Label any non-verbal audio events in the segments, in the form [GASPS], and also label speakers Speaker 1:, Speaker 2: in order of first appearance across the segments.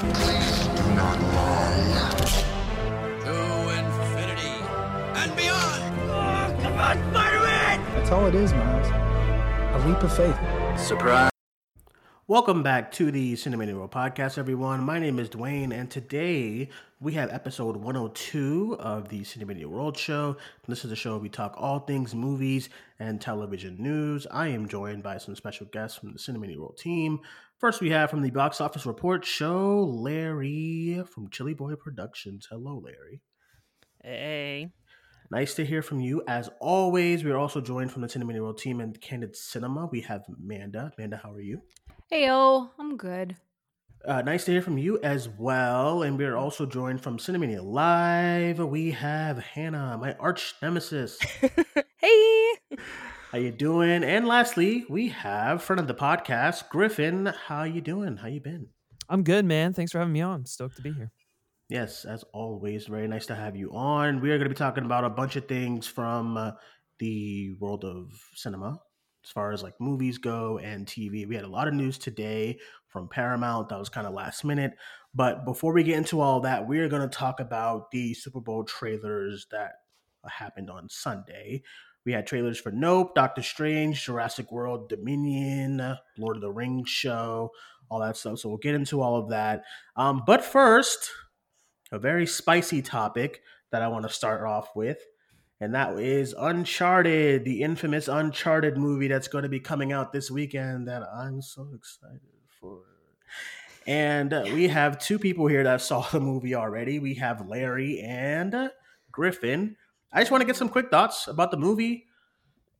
Speaker 1: Please do not lie.
Speaker 2: To infinity and beyond. Come on, Spider-Man!
Speaker 3: That's all it is, Miles. A leap of faith.
Speaker 4: Surprise.
Speaker 5: Welcome back to the Cinemania World Podcast, everyone. My name is Duane, and today we have episode 102 of the Cinemania World Show. This is a show where we talk all things movies and television news. I am joined by some special guests from the Cinemania World team. First, we have from the Box Office Report show, Larry from Chilly Boy Productions. Hello, Larry.
Speaker 6: Hey.
Speaker 5: Nice to hear from you. As always, we are also joined from the Cinemania World team and Candid Cinema. We have Amanda. Amanda, how are you?
Speaker 7: Hey, yo, I'm good.
Speaker 5: Uh, nice to hear from you as well. And we're also joined from Cinemania Live. We have Hannah, my arch nemesis. [LAUGHS]
Speaker 6: hey. [LAUGHS]
Speaker 5: How you doing? And lastly, we have friend of the podcast, Griffin. How you doing? How you been?
Speaker 8: I'm good, man. Thanks for having me on. Stoked to be here.
Speaker 5: Yes, as always, very nice to have you on. We are going to be talking about a bunch of things from uh, the world of cinema, as far as like movies go and TV. We had a lot of news today from Paramount that was kind of last minute. But before we get into all that, we are going to talk about the Super Bowl trailers that happened on Sunday. We had trailers for Nope, Doctor Strange, Jurassic World, Dominion, Lord of the Rings show, all that stuff. So we'll get into all of that. Um, but first, a very spicy topic that I want to start off with and that is Uncharted, the infamous Uncharted movie that's going to be coming out this weekend that I'm so excited for. And we have two people here that saw the movie already. We have Larry and Griffin. I just want to get some quick thoughts about the movie.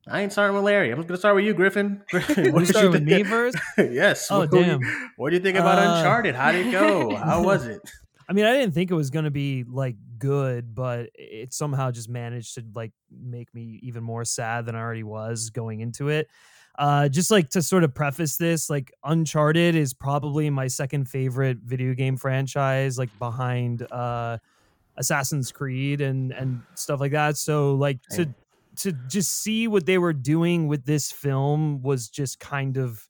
Speaker 5: I ain't starting with Larry. I'm just gonna start with you, Griffin. Griffin, [LAUGHS]
Speaker 8: what [LAUGHS] you start with me [LAUGHS] first?
Speaker 5: yes.
Speaker 8: Oh
Speaker 5: what
Speaker 8: damn.
Speaker 5: You, what do you think about
Speaker 8: Uh,
Speaker 5: Uncharted? How did it go? How was it?
Speaker 8: I mean, I didn't think it was gonna be like good, but it somehow just managed to like make me even more sad than I already was going into it. Uh, just like to sort of preface this, like Uncharted is probably my second favorite video game franchise, like behind uh, Assassin's Creed and and stuff like that. So like to to just see what they were doing with this film was just kind of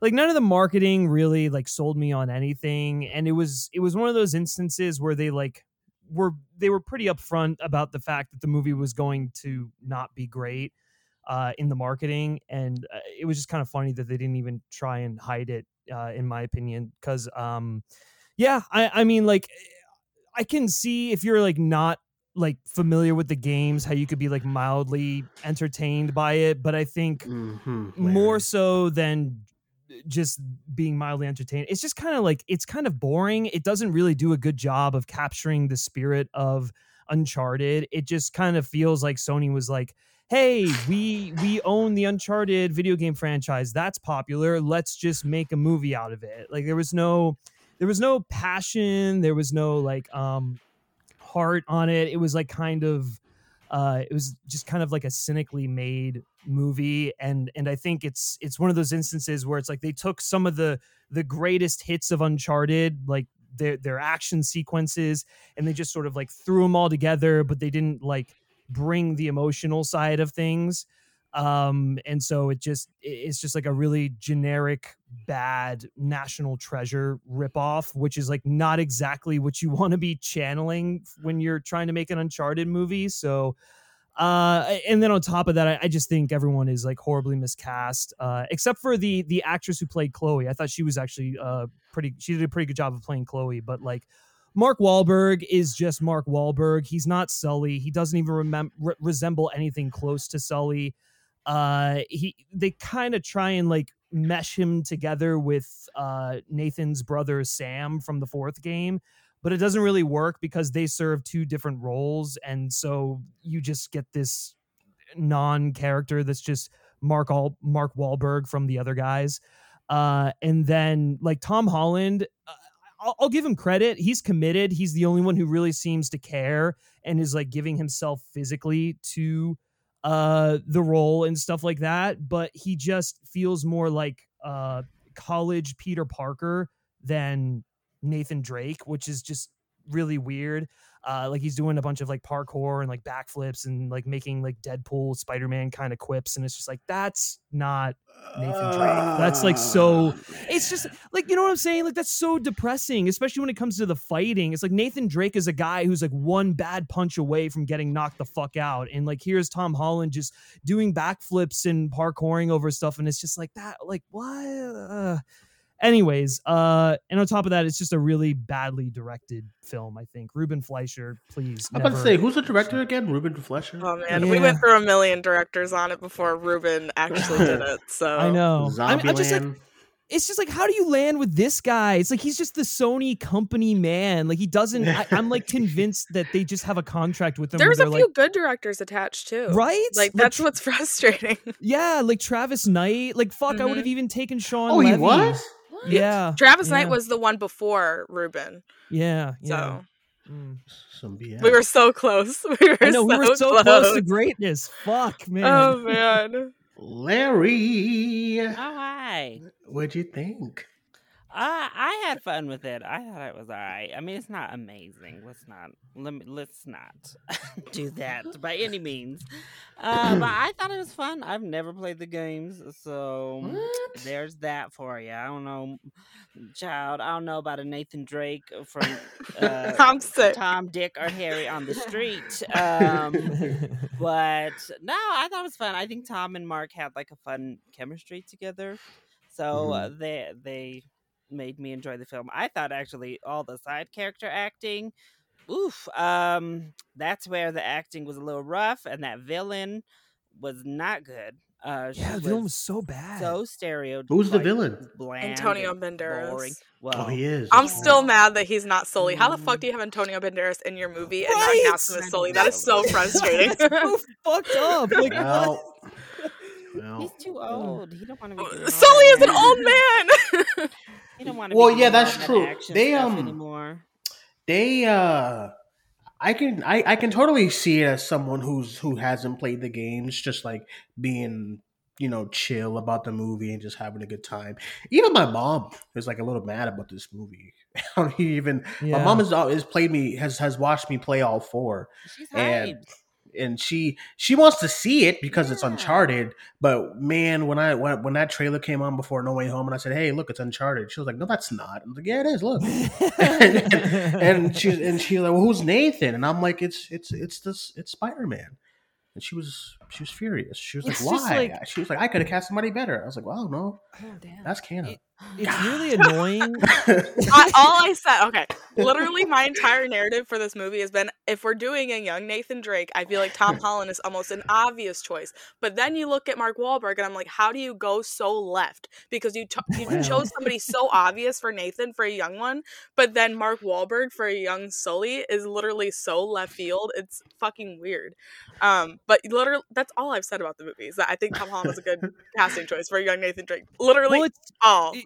Speaker 8: like none of the marketing really like sold me on anything. And it was it was one of those instances where they like were they were pretty upfront about the fact that the movie was going to not be great uh in the marketing. And uh, it was just kind of funny that they didn't even try and hide it uh in my opinion. Cuz um yeah i i mean like i can see if you're like not like familiar with the games how you could be like mildly entertained by it but i think
Speaker 5: Mhm,
Speaker 8: more so than just being mildly entertained. It's just kind of like it's kind of boring. It doesn't really do a good job of capturing the spirit of Uncharted. It just kind of feels like Sony was like, "Hey, we we own the Uncharted video game franchise. That's popular. Let's just make a movie out of it." Like there was no there was no passion, there was no like um heart on it. It was like kind of uh, it was just kind of like a cynically made movie and and i think it's it's one of those instances where it's like they took some of the the greatest hits of uncharted like their their action sequences and they just sort of like threw them all together but they didn't like bring the emotional side of things um and so it just it's just like a really generic bad national treasure ripoff which is like not exactly what you [LAUGHS] want to be channeling when you're trying to make an uncharted movie so uh and then on top of that I, I just think everyone is like horribly miscast uh except for the the actress who played chloe i thought she was actually uh pretty she did a pretty good job of playing chloe but like Mark Wahlberg is just Mark Wahlberg. He's not Sully. He doesn't even remem- re- resemble anything close to Sully. Uh, he they kind of try and like mesh him together with uh, Nathan's brother Sam from the fourth game, but it doesn't really work because they serve two different roles, and so you just get this non-character that's just Mark All Mark Wahlberg from the other guys. Uh, and then like Tom Holland, uh, I'll, I'll give him credit. He's committed. He's the only one who really seems to care and is like giving himself physically to uh the role and stuff like that. But he just feels more like uh college Peter Parker than Nathan Drake, which is just really weird. Uh, like he's doing a bunch of like parkour and like backflips and like making like Deadpool, Spider Man kind of quips, and it's just like that's not Nathan Drake. That's like so. It's just like you know what I'm saying. Like that's so depressing, especially when it comes to the fighting. It's like Nathan Drake is a guy who's like one bad punch away from getting knocked the fuck out, and like here's Tom Holland just doing backflips and parkouring over stuff, and it's just like that. Like what? Uh, anyways, uh, and on top of that, it's just a really badly directed film. I think Ruben Fleischer, please.
Speaker 5: I'm about to say, who's the director again? Ruben Fleischer.
Speaker 4: Oh man,
Speaker 8: Yeah.
Speaker 4: we went through a million directors on it before Ruben actually did [LAUGHS] it. So
Speaker 8: I know. I'm, I'm just like, it's just like, how do you land with this guy? It's like he's just the Sony company man. Like he doesn't. I, I'm like [LAUGHS] convinced that they just have a contract with him. where
Speaker 4: There's a few
Speaker 8: like,
Speaker 4: good directors attached too.
Speaker 8: right?
Speaker 4: Like that's what's [LAUGHS] frustrating.
Speaker 8: yeah, like Travis Knight. Like fuck, I would have even taken Shawn.
Speaker 5: oh, he
Speaker 8: Levy.
Speaker 5: was.
Speaker 8: Yeah,
Speaker 4: Travis
Speaker 8: yeah,
Speaker 4: Knight was the one before Ruben.
Speaker 8: Yeah,
Speaker 4: So
Speaker 8: yeah. Mm.
Speaker 5: Some BS.
Speaker 4: we were so close. [LAUGHS] We were
Speaker 8: I know
Speaker 4: so
Speaker 8: we were so
Speaker 4: close.
Speaker 8: close. to greatness. Fuck, man.
Speaker 4: Oh man.
Speaker 5: Larry.
Speaker 6: Oh, hi.
Speaker 5: What'd you think?
Speaker 6: Uh, I had fun with it. I thought it was alright. I mean, it's not amazing. Let's not let me, let's not [LAUGHS] do that by any means. Uh, but I thought it was fun. I've never played the games, so there's that for you. I don't know, child. I don't know about a Nathan Drake from [LAUGHS] uh,
Speaker 4: sick.
Speaker 6: Tom, Dick, or Harry on the street. Um, [LAUGHS] but no, I thought it was fun. I think Tom and Mark had like a fun chemistry together, so uh, they they made me enjoy the film. I thought actually all the side character acting, oof, um, that's where the acting was a little rough, and that villain was not good. Uh,
Speaker 8: yeah, the villain was so bad.
Speaker 6: so stereo.
Speaker 5: Who's the villain?
Speaker 6: Bland
Speaker 4: Antonio
Speaker 6: and
Speaker 4: Banderas.
Speaker 6: boring.
Speaker 5: Oh,
Speaker 6: Well,
Speaker 5: he is.
Speaker 4: I'm
Speaker 5: That's
Speaker 4: still mad that he's not Sully. How the fuck do you have Antonio Banderas in your movie and
Speaker 8: Right?
Speaker 4: not cast him as Sully? That is so frustrating. [LAUGHS]
Speaker 8: That's so fucked up. [LAUGHS] Like, [LAUGHS]
Speaker 5: Well,
Speaker 6: He's too old. He don't want to be. doing all
Speaker 4: Sully
Speaker 6: that
Speaker 4: is an old man.
Speaker 6: He don't want to.
Speaker 5: Well,
Speaker 6: be
Speaker 5: yeah, that's true. They, um,
Speaker 6: anymore.
Speaker 5: they uh I can I, I can totally see it as someone who's who hasn't played the games just like being you know chill about the movie and just having a good time. Even my mom is like a little mad about this movie. [LAUGHS] I don't even
Speaker 8: yeah.
Speaker 5: my mom has has played me has has watched me play all four
Speaker 6: She's
Speaker 5: and
Speaker 6: hyped.
Speaker 5: And she she wants to see it because it's Uncharted. But man, when I when, when that trailer came on before No Way Home, and I said, "Hey, look, it's Uncharted," she was like, "No, that's not." I'm like, "Yeah, it is. Look." [LAUGHS] [LAUGHS] and, and she's and she's like, "Well, who's Nathan?" And I'm like, "It's it's it's this it's Spider Man." And she was she was furious. She was
Speaker 8: It's
Speaker 5: like, "Why?"
Speaker 8: like-
Speaker 5: she was like, "I could have cast somebody better." I was like, "Well, no,
Speaker 4: oh damn.
Speaker 5: that's canon." [GASPS]
Speaker 8: it's really [LAUGHS] annoying. [LAUGHS]
Speaker 4: I, all I said, okay, literally my entire narrative for this movie has been if we're doing a young Nathan Drake, I feel like Tom [LAUGHS] Holland is almost an obvious choice. But then you look at Mark Wahlberg, and I'm like, how do you go so left? Because you, to- you
Speaker 8: Well.
Speaker 4: chose somebody so obvious for Nathan for a young one, but then Mark Wahlberg for a young Sully is literally so left field. It's fucking weird. Um, but literally, that's all I've said about the movie is that I think Tom Holland was a good [LAUGHS] casting choice for young Nathan Drake. Literally,
Speaker 8: well, it's
Speaker 4: all.
Speaker 8: it-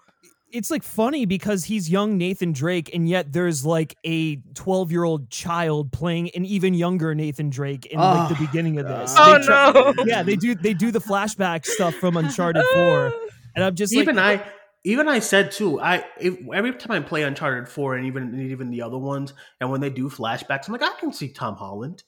Speaker 8: it's like funny because he's young Nathan Drake, and yet there's like a 12 year old child playing an even younger Nathan Drake in like the
Speaker 5: Oh,
Speaker 8: beginning of this.
Speaker 4: Oh
Speaker 8: try-
Speaker 4: no! [LAUGHS]
Speaker 8: Yeah, they do they do the flashback stuff from Uncharted 4, [LAUGHS] and I'm just
Speaker 5: even
Speaker 8: like,
Speaker 5: I even I said too. I if, every time I play Uncharted Four and even and even the other ones, and when they do flashbacks, I'm like, I can see Tom Holland.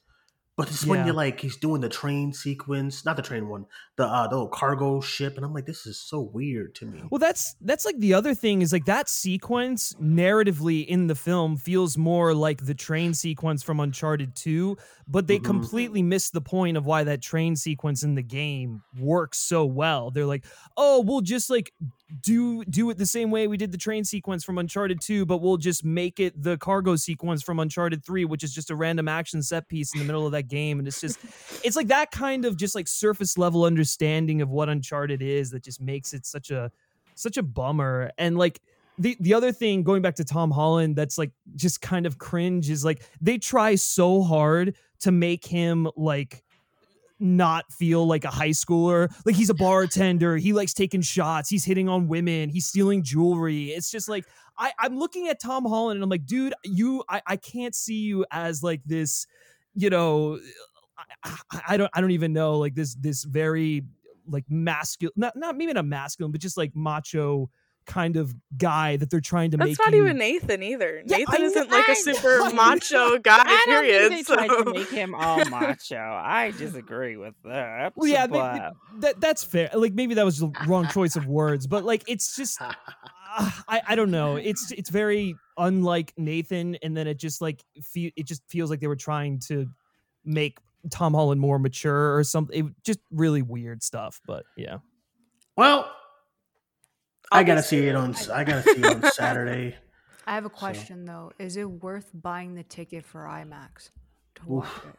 Speaker 5: But it's when
Speaker 8: Yeah.
Speaker 5: you're like, he's doing the train sequence, not the train one, the uh, the little cargo ship, and I'm like, this is so weird to me.
Speaker 8: Well, that's that's like the other thing is like that sequence narratively in the film feels more like the train sequence from Uncharted 2, but they
Speaker 5: Mhm.
Speaker 8: completely missed the point of why that train sequence in the game works so well. They're like, "Oh, we'll just like do do it the same way we did the train sequence from Uncharted 2, but we'll just make it the cargo sequence from Uncharted 3, which is just a random action set piece in the middle of that game." And it's just [LAUGHS] it's like that kind of just like surface level understanding of what Uncharted is that just makes it such a such a bummer. And like the the other thing going back to Tom Holland that's like just kind of cringe is like they try so hard to make him like not feel like a high schooler. Like he's a bartender, he likes taking shots, he's hitting on women, he's stealing jewelry. It's just like I, I'm looking at Tom Holland and I'm like, dude, you I, I can't see you as like this, you know, I, I, don't I don't even know, like this this very like masculine not not maybe not masculine, but just like macho kind of guy that they're trying to
Speaker 4: That's
Speaker 8: make That's
Speaker 4: not
Speaker 8: you-
Speaker 4: even Nathan either.
Speaker 8: Yeah,
Speaker 4: Nathan
Speaker 8: I
Speaker 4: isn't
Speaker 6: know-
Speaker 4: like a
Speaker 6: I
Speaker 4: super
Speaker 6: know. [LAUGHS]
Speaker 4: macho guy.
Speaker 6: I don't
Speaker 4: period.
Speaker 6: think they tried to make him all macho. I disagree with that.
Speaker 8: Well, yeah, they-
Speaker 6: but-
Speaker 8: that that's fair. Like maybe that was the wrong choice of words, but like it's just [LAUGHS] uh, I I don't know. It's it's very unlike Nathan, and then it just like fe- it just feels like they were trying to make Tom Holland more mature or something. It, just really weird stuff. But yeah,
Speaker 5: Well, I gotta see it on. [LAUGHS] I gotta see it on Saturday.
Speaker 7: I have a question though. Is it worth buying the ticket for IMAX to watch it?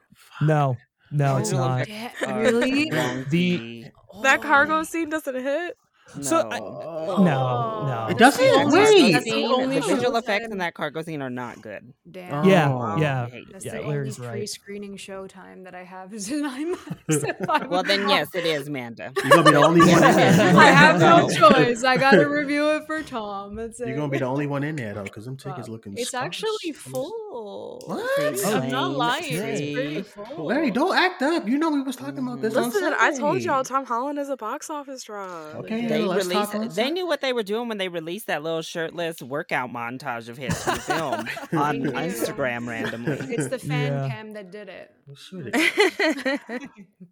Speaker 8: no, no, it's
Speaker 6: Oh,
Speaker 8: not.
Speaker 7: Yeah, really?
Speaker 8: The-
Speaker 4: that cargo
Speaker 7: Oh.
Speaker 4: scene doesn't hit.
Speaker 8: So, I-
Speaker 6: No.
Speaker 8: No, no.
Speaker 5: It doesn't?
Speaker 6: That
Speaker 5: Wait.
Speaker 7: That's the
Speaker 6: scene-
Speaker 7: only
Speaker 6: visual effects in that cargo scene are not good.
Speaker 7: Damn.
Speaker 8: Yeah,
Speaker 5: Oh.
Speaker 8: yeah,
Speaker 7: That's
Speaker 8: yeah.
Speaker 7: the
Speaker 8: Larry's
Speaker 7: only
Speaker 8: right.
Speaker 7: pre-screening showtime that I have is in IMAX. [LAUGHS] [LAUGHS]
Speaker 6: Well, then yes, it is, Amanda. [LAUGHS]
Speaker 5: You're gonna be the only one in there.
Speaker 7: I have no
Speaker 6: No.
Speaker 7: choice. I got to review it for Tom. That's it.
Speaker 5: You're gonna be the only one in there though, because them tickets
Speaker 7: Wow.
Speaker 5: looking.
Speaker 7: It's
Speaker 5: scarce.
Speaker 7: actually full.
Speaker 5: What?
Speaker 6: See,
Speaker 7: I'm not lying. It's pretty full.
Speaker 5: Larry, don't act up. You know we was talking about this. on
Speaker 4: Listen, I told y'all Tom Holland is a box office draw.
Speaker 5: Okay,
Speaker 6: They
Speaker 5: let's
Speaker 6: released. They knew what they were doing when they released that little shirtless workout montage of his for film [LAUGHS] on
Speaker 7: Thank you.
Speaker 6: Instagram randomly.
Speaker 7: It's the fan
Speaker 8: Yeah.
Speaker 7: cam that did it. [LAUGHS]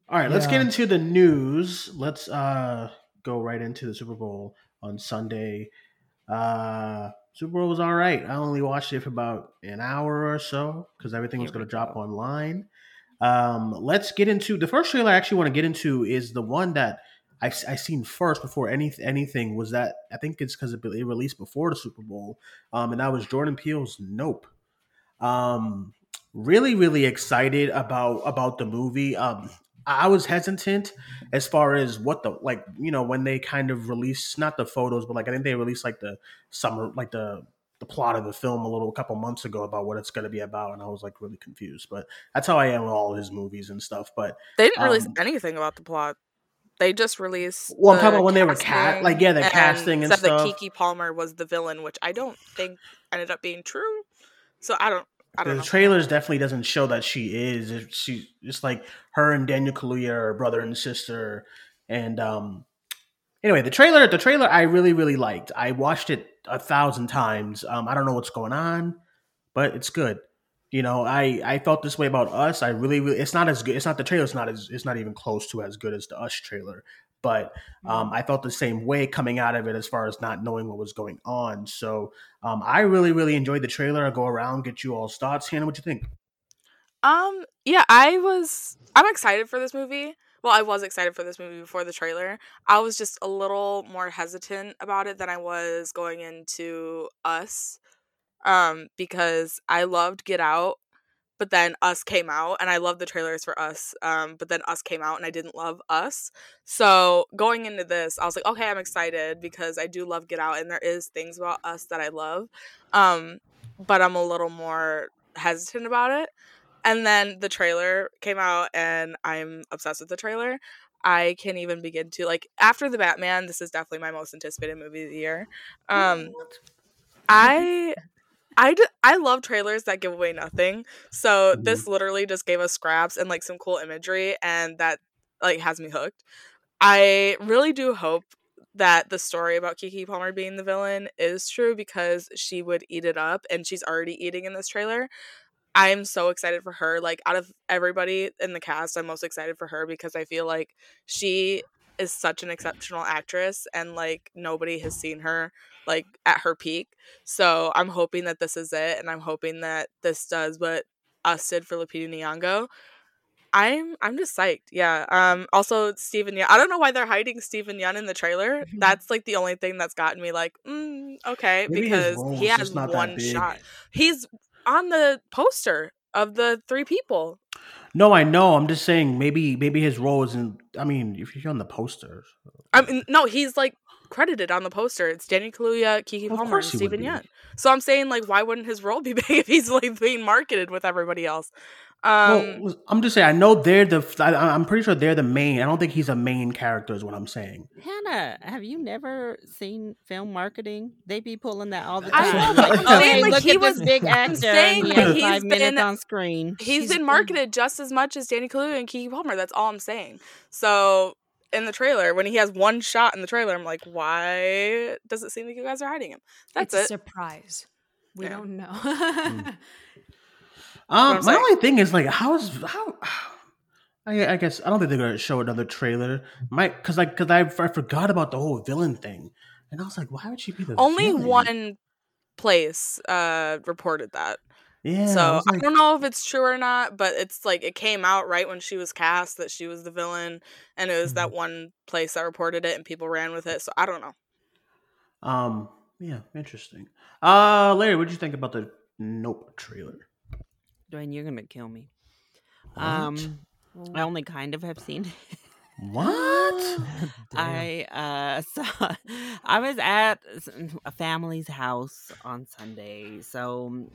Speaker 5: All right, let's get into the news. Let's uh go right into the Super Bowl on Sunday. Uh Super Bowl was all right. I only watched it for about an hour or so because everything was
Speaker 6: Here we
Speaker 5: going to drop online. Um, let's get into the first trailer I actually want to get into is the one that I, I seen first before any anything was that I think it's because it, it released before the Super Bowl, um, and that was Jordan Peele's Nope. Um, really, really excited about about the movie. Um, I was hesitant as far as what the like you know when they kind of released not the photos but like I think they released like the summer like the the plot of the film a little a couple months ago about what it's going to be about and I was like really confused but that's how I am with all his movies and stuff but
Speaker 4: They didn't release
Speaker 5: Um,
Speaker 4: anything about the plot. They just released.
Speaker 5: Well, I'm talking about when they were cat- like, yeah, the
Speaker 4: and
Speaker 5: casting and
Speaker 4: said
Speaker 5: stuff.
Speaker 4: that Keke Palmer was the villain, which I don't think ended up being true. So I don't. I don't
Speaker 5: the
Speaker 4: know.
Speaker 5: trailers definitely doesn't show that she is It- she just like her and Daniel Kaluuya are brother and sister and um anyway the trailer the trailer I really really liked I watched it a thousand times um I don't know what's going on but it's good you know I I felt this way about us I really really it's not as good it's not the trailer. It's not as it's not even close to as good as the us trailer but um, I felt the same way coming out of it as far as not knowing what was going on. So um, I really, really enjoyed the trailer. I'll go around, get you all's thoughts. Hannah, what you think?
Speaker 4: Um, yeah, I was I'm excited for this movie. Well, I was excited for this movie before the trailer. I was just a little more hesitant about it than I was going into Us. Um, because I loved Get Out, but then Us came out and I loved the trailers for Us. Um, but then Us came out and I didn't love Us. So, going into this, I was like, okay, I'm excited because I do love Get Out and there is things about Us that I love. Um, but I'm a little more hesitant about it. And then the trailer came out, and I'm obsessed with the trailer. I can't even begin to like after the Batman. This is definitely my most anticipated movie of the year. Um, I, [LAUGHS] [LAUGHS] I, d- I love trailers that give away nothing. So mm-hmm. this literally just gave us scraps and like some cool imagery, and that like has me hooked. I really do hope that the story about Keke Palmer being the villain is true because she would eat it up, and she's already eating in this trailer. I'm so excited for her. Like out of everybody in the cast, I'm most excited for her because I feel like she is such an exceptional actress and like nobody has seen her like at her peak. So I'm hoping that this is it and I'm hoping that this does what us did for Lupita Nyong'o. I'm I'm just psyched. Yeah. Um also Steven Yeun. I don't know why they're hiding Steven Yeun in the trailer. [LAUGHS] That's like the only thing that's gotten me like, mm, okay,
Speaker 5: Maybe
Speaker 4: because he has
Speaker 5: just not that
Speaker 4: one shot. He's on the poster of the three people.
Speaker 5: No, I know. I'm just saying maybe maybe his role isn't. I mean, if you're on the poster,
Speaker 4: I mean, no, he's like credited on the poster. It's Danny Kaluuya,
Speaker 5: Keke
Speaker 4: Palmer, and Stephen
Speaker 5: be.
Speaker 4: So I'm saying, like, why wouldn't his role be [LAUGHS] big if he's like being marketed with everybody else? Um,
Speaker 5: well, I'm just saying. I know they're the. I, I'm pretty sure they're the main. I don't think he's a main character. Is what I'm saying.
Speaker 6: Hannah, have you never seen film marketing? They be pulling that all the
Speaker 4: I
Speaker 6: time.
Speaker 4: know,
Speaker 6: Like,
Speaker 4: I'm saying, like,
Speaker 6: look
Speaker 4: he
Speaker 6: at
Speaker 4: was-
Speaker 6: this big [LAUGHS] actor.
Speaker 4: saying,
Speaker 6: he
Speaker 4: like,
Speaker 6: has
Speaker 4: he's
Speaker 6: five minutes on screen.
Speaker 4: he's
Speaker 7: He's
Speaker 4: been
Speaker 7: been-
Speaker 4: marketed just as much as Danny Kaluuya and Keke Palmer. That's all I'm saying. So in the trailer when he has one shot in the trailer. I'm like, why does it seem like you guys are hiding him? That's
Speaker 7: it's
Speaker 4: it.
Speaker 7: a surprise. We
Speaker 4: Yeah.
Speaker 7: don't know. [LAUGHS]
Speaker 5: Um, my only thing is like, how is how? I, I guess I don't think they're gonna show another trailer. Might because like because I, I forgot about the whole villain thing, and I was like, why would she be the
Speaker 4: Only
Speaker 5: villain?
Speaker 4: one place uh reported that.
Speaker 5: Yeah,
Speaker 4: so I
Speaker 5: like,
Speaker 4: don't know if it's true or not, but it's like it came out right when she was cast that she was the villain, and it was that one place that reported it, and people ran with it. So I don't know.
Speaker 5: um, yeah, interesting. Uh, Larry, what did you think about the Nope trailer?
Speaker 6: Duane, you're gonna kill me.
Speaker 5: What?
Speaker 6: Um, I only kind of have seen it.
Speaker 5: what? [LAUGHS] [LAUGHS]
Speaker 6: I uh [LAUGHS] saw I was at a family's house on Sunday. So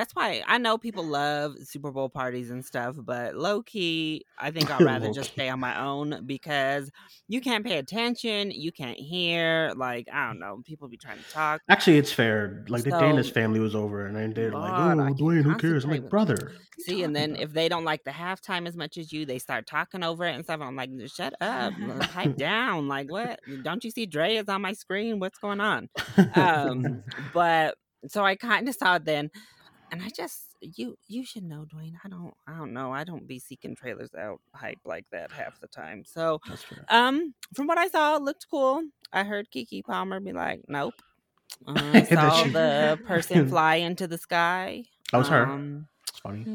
Speaker 6: that's why I know people love Super Bowl parties and stuff, but low key, I think I'd rather [LAUGHS] just stay on my own because you can't pay attention, you can't hear, like I don't know, people be trying to talk.
Speaker 5: Actually, it's fair. Like the Dana's
Speaker 6: So-
Speaker 5: family was over, and they're like, "Oh, Duane, who cares?" I'm like, "Brother." what are you
Speaker 6: See, and then
Speaker 5: about?"
Speaker 6: if they don't like the halftime as much as you, they start talking over it and stuff. I'm like, shut up, [LAUGHS] pipe down. Like, what? Don't you see Dre is on my screen? What's going on? [LAUGHS] Um, but so I kind of saw it then, and I just you you should know, Duane. I don't I don't know. I don't be seeking trailers out hype like that half the time. So um, from what I saw, it looked cool. I heard Keke Palmer be like, nope. [LAUGHS] Uh, saw the person [LAUGHS] fly into the sky.
Speaker 5: That was her.
Speaker 6: Um,
Speaker 5: It's funny.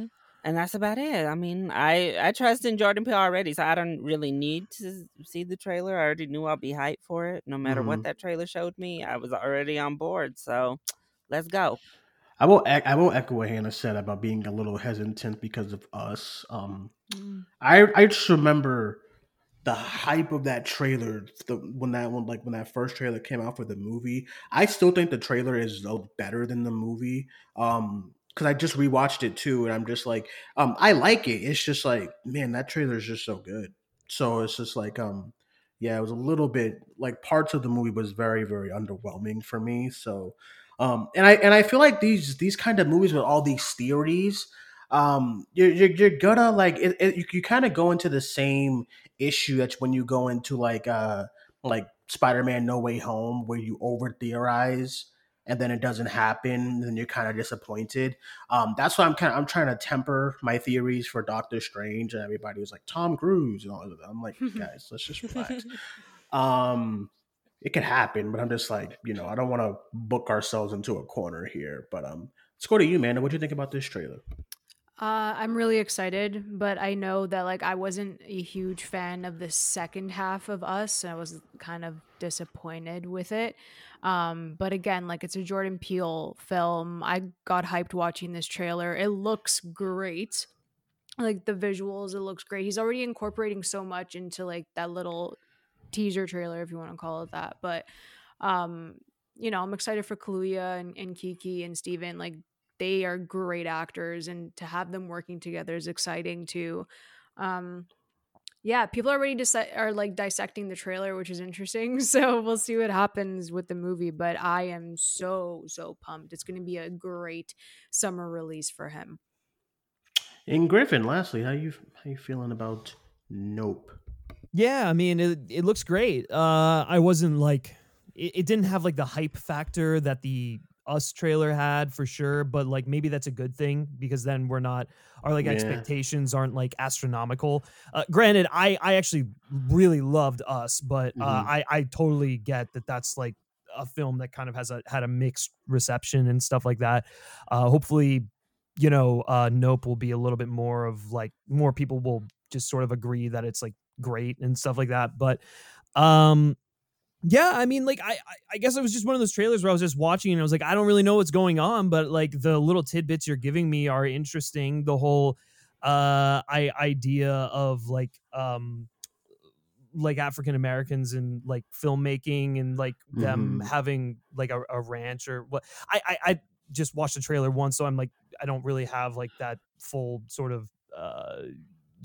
Speaker 6: and that's about it. I mean, I I trust in Jordan Peele already, so I don't really need to see the trailer. I already knew I'll be hyped for it. No matter
Speaker 5: Mhm.
Speaker 6: what that trailer showed me, I was already on board. So let's go.
Speaker 5: I will. I will echo what Hannah said about being a little hesitant because of us. Um,
Speaker 7: Mm.
Speaker 5: I I just remember the hype of that trailer. The when that one like when that first trailer came out for the movie. I still think the trailer is better than the movie. Um, because I just rewatched it too, and I'm just like, um, I like it. It's just like, man, that trailer is just so good. So it's just like, um, yeah, it was a little bit like parts of the movie was very very underwhelming for me. So, um, and I and I feel like these these kind of movies with all these theories, um, you're you're, you're gonna like it, it, you, you kind of go into the same issue that's when you go into like uh like Spider-Man No Way Home where you over theorize and then it doesn't happen and then you're kind of disappointed. Um that's why i'm kind of i'm trying to temper my theories for doctor strange and everybody was like tom cruise and all of that. I'm like [LAUGHS] guys let's just relax. Um it could happen but i'm just like you know i don't want to book ourselves into a corner here but um let's go to you Amanda. what do you think about this trailer
Speaker 7: Uh, I'm really excited, but I know that like I wasn't a huge fan of the second half of Us. I was kind of disappointed with it. Um, but again, like it's a Jordan Peele film. I got hyped watching this trailer. It looks great. Like the visuals, it looks great. He's already incorporating so much into like that little teaser trailer, if you want to call it that. But um, you know, I'm excited for Kaluuya and, and Keke and Steven. Like they are great actors and to have them working together is exciting too um yeah people are already disi- are like dissecting the trailer which is interesting [LAUGHS] so we'll see what happens with the movie but i am so so pumped it's going to be a great summer release for him
Speaker 5: and griffin lastly how you how you feeling about nope
Speaker 8: Yeah, I mean, it, it looks great. Uh, I wasn't like, it, it didn't have like the hype factor that the Us trailer had for sure, but like maybe that's a good thing because then we're not, our like
Speaker 5: Yeah.
Speaker 8: expectations aren't like astronomical. Uh, granted, I, I actually really loved Us, but uh,
Speaker 5: Mhm.
Speaker 8: I, I totally get that that's like a film that kind of has a, had a mixed reception and stuff like that. Uh, hopefully, you know, uh, Nope will be a little bit more of like, more people will just sort of agree that it's like great and stuff like that. But um yeah, I mean, like I, I guess it was just one of those trailers where I was just watching and I was like, I don't really know what's going on, but like the little tidbits you're giving me are interesting. The whole uh I idea of like um like African Americans and like filmmaking and like them
Speaker 5: Mhm.
Speaker 8: having like a, a ranch or what I, I I just watched the trailer once, so I'm like I don't really have like that full sort of uh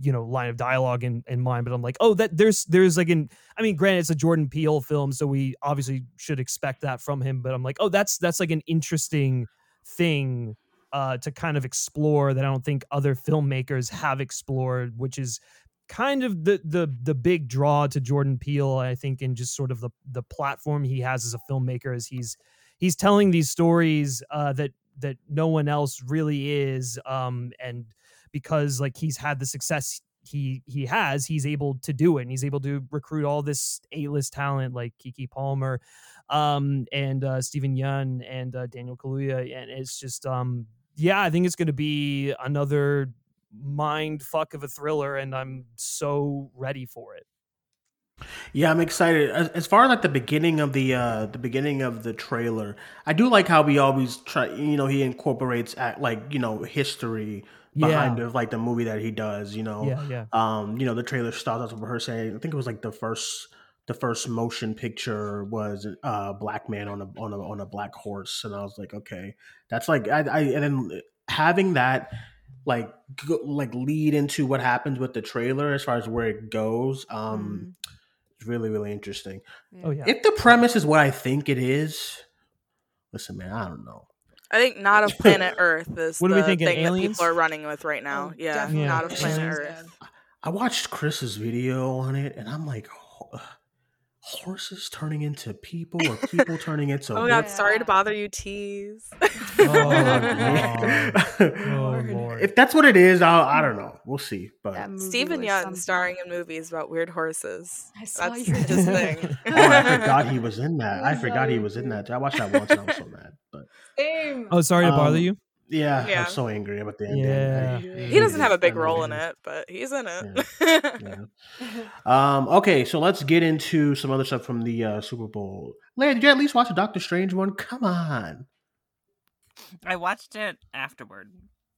Speaker 8: you know line of dialogue in, in mind but i'm like oh that there's there's like an i mean granted it's a jordan peele film so we obviously should expect that from him but i'm like oh that's that's like an interesting thing uh to kind of explore that i don't think other filmmakers have explored which is kind of the the the big draw to Jordan Peele, I think, in just sort of the the platform he has as a filmmaker, is he's he's telling these stories uh, that that no one else really is, um, and because like he's had the success he he has, he's able to do it, and he's able to recruit all this A list talent like Keke Palmer, um, and uh, Steven Yeun and uh, Daniel Kaluuya, and it's just um, yeah, I think it's to be another mind fuck of a thriller, and I'm so ready for it.
Speaker 5: Yeah, I'm excited. As, as far as like the beginning of the uh the beginning of the trailer, I do like how we always try. You know, he incorporates at like you know history behind
Speaker 8: Yeah.
Speaker 5: of like the movie that he does. You know,
Speaker 8: Yeah, yeah.
Speaker 5: um, you know, the trailer starts off with her saying, I think it was like the first the first motion picture was a uh, black man on a on a on a black horse, and I was like, okay, that's like I, I and then having that like go, like lead into what happens with the trailer as far as where it goes. Um, it's really really interesting.
Speaker 8: Oh yeah.
Speaker 5: If the premise is what I think it is, listen, man, I don't know.
Speaker 4: I think not of planet Earth is
Speaker 8: What
Speaker 4: the
Speaker 8: are we thinking,
Speaker 4: thing that people are running with right now.
Speaker 7: Oh,
Speaker 4: yeah,
Speaker 7: definitely
Speaker 4: not of planet. Earth.
Speaker 5: I watched Chris's video on it, and I'm like, ho- horses turning into people or people [LAUGHS] turning into.
Speaker 4: Oh my god,
Speaker 5: horses?
Speaker 4: sorry to bother you, tease.
Speaker 8: Oh, God. [LAUGHS] Oh lord.
Speaker 5: if that's what it is, I'll, I don't know. We'll see. But
Speaker 7: Steven
Speaker 4: Yeun
Speaker 7: something.
Speaker 4: starring in movies about weird horses.
Speaker 7: I saw
Speaker 4: That's
Speaker 7: you.
Speaker 4: his [LAUGHS] thing.
Speaker 5: oh, I forgot he was in that. I
Speaker 7: I
Speaker 5: forgot he was in that. I watched that once and I was so mad. But
Speaker 7: Same.
Speaker 8: Oh, sorry to bother
Speaker 5: Um,
Speaker 8: you.
Speaker 5: yeah, I'm so angry about the ending.
Speaker 8: Yeah.
Speaker 4: He doesn't have a big role in it, but he's in it. [LAUGHS]
Speaker 5: Yeah. Um, okay, so let's get into some other stuff from the uh, Super Bowl. Leia, did you at least watch the Doctor Strange one? Come on.
Speaker 6: I watched it afterward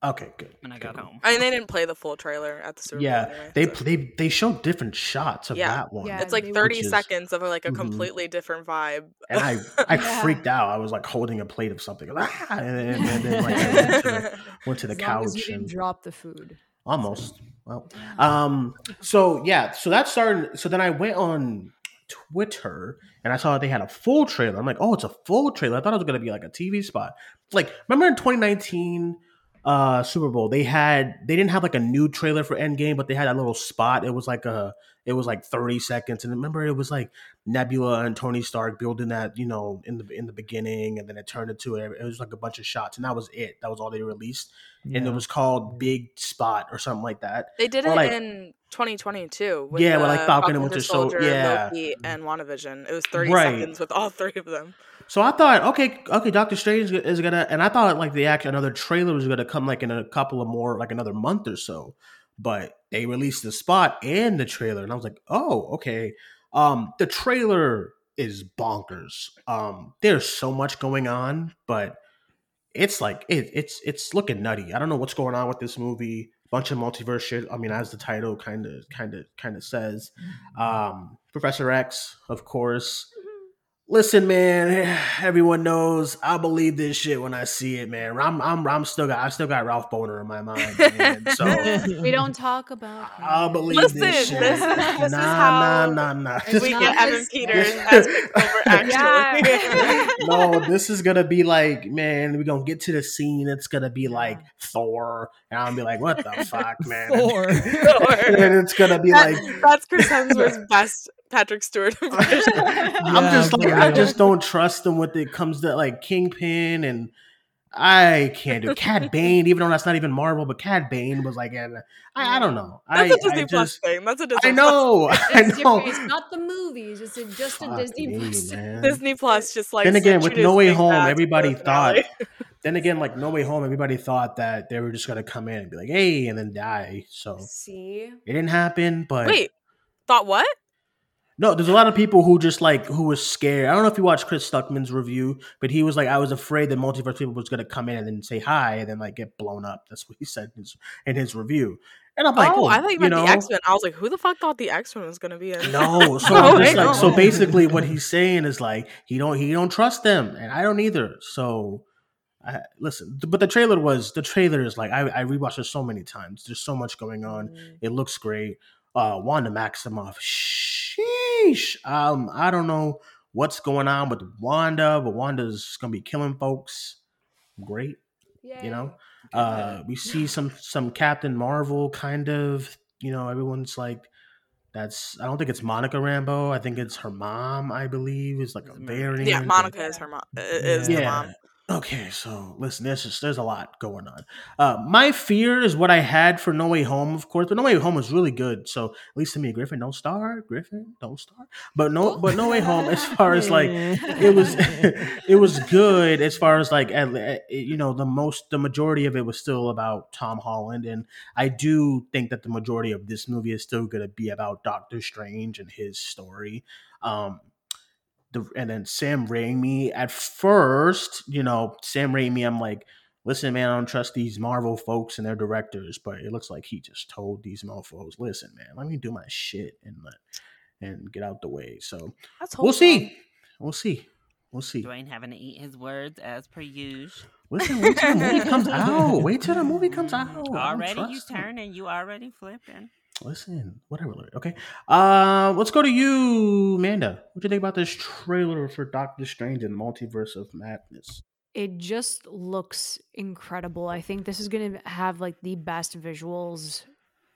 Speaker 5: Okay, good.
Speaker 6: when I got
Speaker 5: good.
Speaker 6: home.
Speaker 4: I mean, they didn't play the full trailer at the Super Bowl.
Speaker 5: Yeah,
Speaker 4: anyway,
Speaker 5: they
Speaker 4: so-
Speaker 5: they they showed different shots of
Speaker 4: Yeah.
Speaker 5: that one.
Speaker 7: Yeah.
Speaker 4: It's like 30
Speaker 5: is-
Speaker 4: seconds of like a
Speaker 5: Mhm.
Speaker 4: completely different vibe.
Speaker 5: and I [LAUGHS] I
Speaker 7: Yeah.
Speaker 5: freaked out. I was like holding a plate of something, ah, and then, and then like I [LAUGHS] went to the, went to the
Speaker 7: As long as you
Speaker 5: couch and
Speaker 7: drop the food.
Speaker 5: almost. Well, um, so yeah, so that started. So then I went on Twitter and I saw they had a full trailer. I'm like, oh, it's a full trailer. I thought it was gonna be like a TV spot. Like, remember in 2019 uh Super Bowl, they had they didn't have like a new trailer for Endgame, but they had a little spot. It was like a it was like 30 seconds, and remember it was like Nebula and Tony Stark building that, you know, in the in the beginning, and then it turned into it. It was like a bunch of shots, and that was it. That was all they released, and it was called Big Spot or something like that.
Speaker 4: They did
Speaker 5: Or,
Speaker 4: it
Speaker 5: like-
Speaker 4: in 2022.
Speaker 5: Yeah,
Speaker 4: the
Speaker 5: with, like, Falcon and Winter Sol- yeah.
Speaker 4: Loki, and WandaVision. It was 30
Speaker 5: Right.
Speaker 4: seconds with all [LAUGHS] three of them.
Speaker 5: So I thought, okay, okay, Doctor Strange is gonna, and I thought like the act another trailer was gonna come like in a couple of more, like another month or so, but they released the spot and the trailer, and I was like, oh, okay. Um, the trailer is bonkers. Um, there's so much going on, but it's like it, it's it's looking nutty. I don't know what's going on with this movie. Bunch of multiverse shit. I mean, as the title kind of kind of kind of says, um, Professor X, of course. Listen, man. [SIGHS] Everyone knows I believe this shit when I see it, man. I'm I'm I'm still got I still got Ralph Bohner in my mind, man. [LAUGHS] So
Speaker 7: we don't talk about.
Speaker 5: I believe
Speaker 4: Listen,
Speaker 5: this shit.
Speaker 4: this-
Speaker 5: nah,
Speaker 4: this is
Speaker 5: nah,
Speaker 4: how
Speaker 5: nah, nah.
Speaker 7: It's
Speaker 4: we
Speaker 7: not
Speaker 4: get Evan
Speaker 7: just-
Speaker 4: Peters [LAUGHS]
Speaker 5: this-
Speaker 4: as [LAUGHS] Quicksilver, actually.
Speaker 7: Yeah.
Speaker 5: no, this is gonna be like, man, we're gonna get to the scene. It's gonna be like Thor, and I'll be like, what the fuck, man?
Speaker 8: Thor.
Speaker 5: and it's gonna be
Speaker 4: That-
Speaker 5: like,
Speaker 4: that's Chris Hemsworth's best Patrick Stewart [LAUGHS] impression. [LAUGHS]
Speaker 5: I'm just like, I just don't trust them when it comes to like Kingpin and. I can't do Cad [LAUGHS] Bane, even though that's not even Marvel, but Cad Bane was like, and I, I don't know.
Speaker 4: That's
Speaker 5: I,
Speaker 4: a Disney
Speaker 5: I
Speaker 4: Plus
Speaker 5: just,
Speaker 4: thing. That's a Disney
Speaker 5: I
Speaker 4: Plus
Speaker 5: know, I
Speaker 7: It's,
Speaker 5: know.
Speaker 7: it's not the movies. It's a, just a Disney
Speaker 5: me,
Speaker 7: Plus.
Speaker 5: man.
Speaker 4: Disney Plus just like
Speaker 5: Then again,
Speaker 4: sent
Speaker 5: with No Way Home, everybody thought. Then again, like No Way Home, everybody thought that they were just gonna come in and be like, "Hey," and then die. So
Speaker 7: See,
Speaker 5: it didn't happen. But
Speaker 4: Wait, thought what?
Speaker 5: No, there's a lot of people who just like who was scared. I don't know if you watched Chris Stuckman's review, but he was like, "I was afraid that multiverse people was gonna come in and then say hi and then like get blown up." That's what he [LAUGHS] said in his, in his review. And I'm like,
Speaker 4: oh,
Speaker 5: "Oh,
Speaker 4: I thought you meant
Speaker 5: know?
Speaker 4: the X Men. I was like, who the fuck thought the X Men was gonna be in?
Speaker 5: No, [LAUGHS] so
Speaker 4: No,
Speaker 5: like, so [LAUGHS] basically, what he's saying is like he don't he don't trust them, and I don't either. So, I, listen, but the trailer was the trailer is like I, I rewatched it so many times. There's so much going on.
Speaker 4: Mm.
Speaker 5: It looks great. Uh, Wanda Maximoff, sheesh. Um, I don't know what's going on with Wanda, but Wanda's gonna be killing folks. Great, you know. Uh, we see some some Captain Marvel kind of you know, everyone's like, that's I don't think it's Monica Rambeau. I think it's her mom. I believe is like a variant.
Speaker 4: Yeah, Monica is her mom. Is the mom.
Speaker 5: Okay, so listen, there's just there's a lot going on. Uh, my fear is what I had for No Way Home, of course, but No Way Home was really good. So at least to me, Griffin don't star, Griffin don't star. But no, but No Way Home, as [LAUGHS] far as like it was, [LAUGHS] it was good. As far as like you know, the most, the majority of it was still about Tom Holland, and I do think that the majority of this movie is still going to be about Doctor Strange and his story. Um, the and then Sam Raimi at first, you know, Sam Raimi, I'm like, listen, man, I don't trust these Marvel folks and their directors, but it looks like he just told these mofos, listen, man, let me do my shit and let and get out the way. So
Speaker 4: That's
Speaker 5: we'll see. We'll see. We'll see.
Speaker 6: Duane having to eat his words as per usual.
Speaker 5: Listen, wait till the movie comes [LAUGHS] out. Wait till the movie comes out.
Speaker 6: Already you
Speaker 5: trust him.
Speaker 6: turning, you already flipping.
Speaker 5: Listen, whatever. Okay. Uh, let's go to you, Amanda. What do you think about this trailer for Doctor Strange and Multiverse of Madness?
Speaker 7: It just looks incredible. I think this is going to have like the best visuals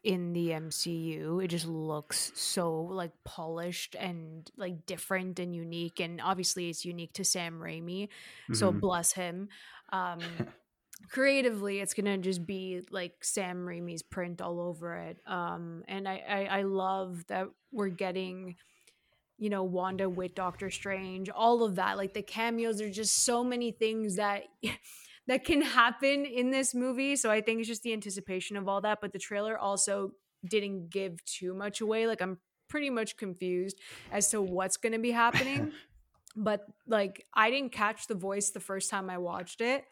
Speaker 7: in the MCU. It just looks so like polished and like different and unique and obviously it's unique to Sam Raimi. So
Speaker 5: Mhm.
Speaker 7: bless him. Um [LAUGHS] creatively it's gonna just be like Sam Raimi's print all over it. Um and I, I, I love that we're getting you know, Wanda with Doctor Strange, all of that. Like the cameos, there's just so many things that [LAUGHS] that can happen in this movie. So I think it's just the anticipation of all that. But the trailer also didn't give too much away. Like I'm pretty much confused as to what's gonna be happening. [LAUGHS] but like I didn't catch the voice the first time I watched it.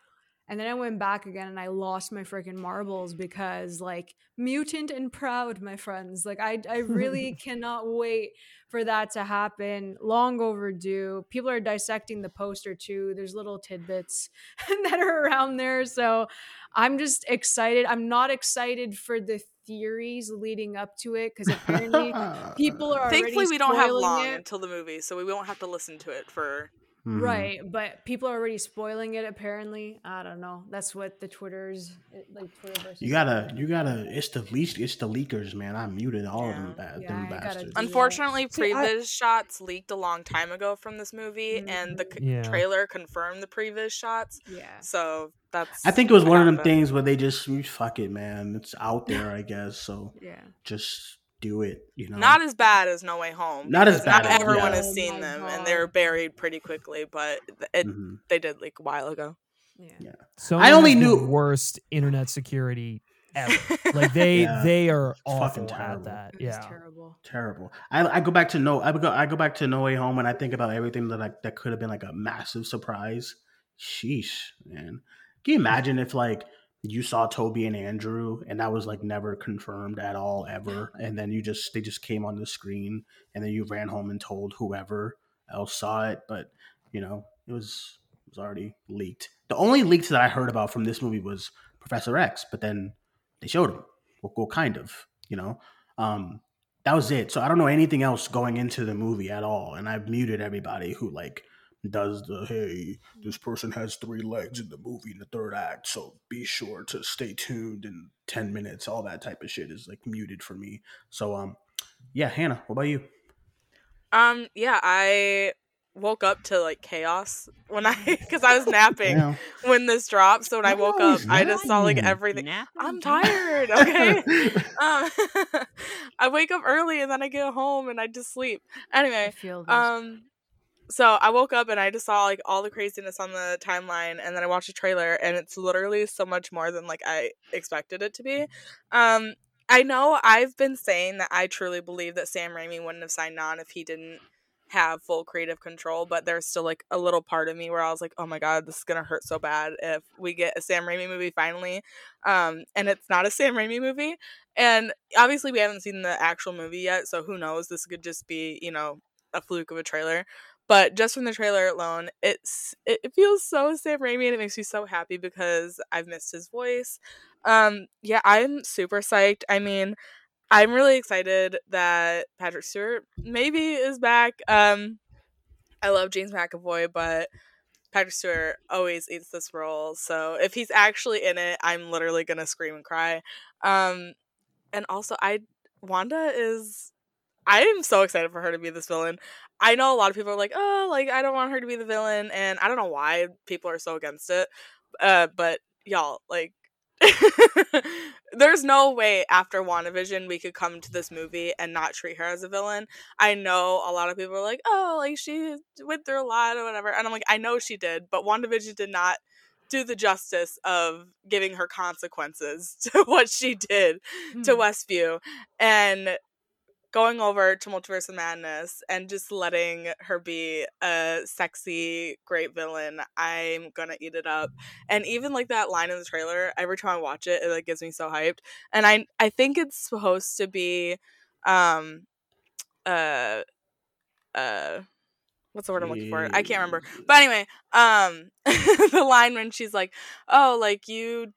Speaker 7: And then I went back again and I lost my freaking marbles because like mutant and proud, my friends. Like I I really [LAUGHS] cannot wait for that to happen. Long overdue. People are dissecting the poster too. There's little tidbits [LAUGHS] that are around there. So I'm just excited. I'm not excited for the theories leading up to it because apparently [LAUGHS] people are already
Speaker 4: Thankfully, we don't have
Speaker 7: spoiling
Speaker 4: long
Speaker 7: it.
Speaker 4: until the movie, so we won't have to listen to it for.
Speaker 5: Mhm.
Speaker 7: Right, but people are already spoiling it. Apparently, I don't know. That's what the Twitters like. Twitterverse.
Speaker 5: You gotta, you gotta. It's the least. It's the leakers, man. I muted all of them,
Speaker 4: Yeah.
Speaker 7: Yeah,
Speaker 5: them
Speaker 7: I gotta
Speaker 5: bastards.
Speaker 7: do that.
Speaker 4: Unfortunately,
Speaker 8: See, I-
Speaker 4: shots leaked a long time ago from this movie, and the c-
Speaker 8: Yeah.
Speaker 4: trailer confirmed the previous shots.
Speaker 7: Yeah.
Speaker 4: So that's.
Speaker 5: I think it was
Speaker 4: what
Speaker 5: one of them things where they just "Mm, fuck it, man. It's out there, I guess. So
Speaker 7: Yeah.
Speaker 5: just do it. You know,
Speaker 4: Not as bad as No Way Home.
Speaker 5: Not as
Speaker 4: because Not
Speaker 5: bad,
Speaker 4: everyone
Speaker 5: yeah.
Speaker 4: has
Speaker 7: Oh
Speaker 4: seen
Speaker 7: my
Speaker 4: them, and they were
Speaker 7: God.
Speaker 4: buried pretty quickly. But th- it,
Speaker 5: Mhm.
Speaker 4: they did like a while ago.
Speaker 7: Yeah.
Speaker 8: So
Speaker 5: I only
Speaker 8: has the
Speaker 5: knew-
Speaker 8: worst internet security ever. [LAUGHS] Like they
Speaker 5: Yeah.
Speaker 8: they are
Speaker 5: fucking
Speaker 8: awful at
Speaker 5: terrible.
Speaker 8: that.
Speaker 7: It was
Speaker 8: Yeah.
Speaker 7: terrible.
Speaker 5: terrible. I, I go back to no. I go. I go back to No Way Home, and I think about everything that like that could have been like a massive surprise. Sheesh, man. Can you imagine if like you saw Tobey and Andrew, and that was like never confirmed at all ever, and then you just they just came on the screen, and then you ran home and told whoever else saw it, but you know it was it was already leaked. The only leaks that I heard about from this movie was Professor X, but then they showed him. Well, well kind of, you know. Um, that was it. So I don't know anything else going into the movie at all. And I've muted everybody who like does the hey, this person has three legs in the movie in the third act, so be sure to stay tuned in ten minutes. All that type of shit is like muted for me. So um, yeah, Hannah, what about you?
Speaker 4: Um. Yeah, I woke up to like chaos when I [LAUGHS] because I was napping
Speaker 5: Yeah.
Speaker 4: when this dropped. So when I woke up, I just saw like everything.
Speaker 6: Napping
Speaker 4: I'm tired. Okay. [LAUGHS] um, [LAUGHS] I wake up early and then I get home and I just sleep.
Speaker 7: I
Speaker 4: Anyway,
Speaker 7: feel this.
Speaker 4: um, so I woke up and I just saw like all the craziness on the timeline, and then I watched the trailer, and it's literally so much more than like I expected it to be. Um, I know I've been saying that I truly believe that Sam Raimi wouldn't have signed on if he didn't have full creative control, but there's still like a little part of me where I was like, oh my god, this is gonna hurt so bad if we get a Sam Raimi movie finally, um, and it's not a Sam Raimi movie. And obviously, we haven't seen the actual movie yet, so who knows? This could just be, you know, a fluke of a trailer. But just from the trailer alone, it's it, it feels so Sam Raimi, and it makes me so happy because I've missed his voice. Um, yeah, I'm super psyched. I mean, I'm really excited that Patrick Stewart maybe is back. Um, I love James McAvoy, but Patrick Stewart always eats this role. So if he's actually in it, I'm literally gonna scream and cry. Um, and also I Wanda is I am so excited for her to be this villain. I know a lot of people are like, "Oh, like I don't want her to be the villain," and I don't know why people are so against it. Uh, but y'all, like, [LAUGHS] there's no way after WandaVision we could come to this movie and not treat her as a villain. I know a lot of people are like, "Oh, like she went through a lot or whatever," and I'm like, I know she did, but WandaVision did not do the justice of giving her consequences [LAUGHS] to what she did to
Speaker 7: Hmm.
Speaker 4: Westview and going over to Multiverse of Madness and just letting her be a sexy, great villain. I'm gonna eat it up. And even like that line in the trailer, every time I watch it, it like gets me so hyped. And I I think it's supposed to be um uh uh what's the word I'm looking for? I can't remember. But anyway, um [LAUGHS] the line when she's like, "Oh, like you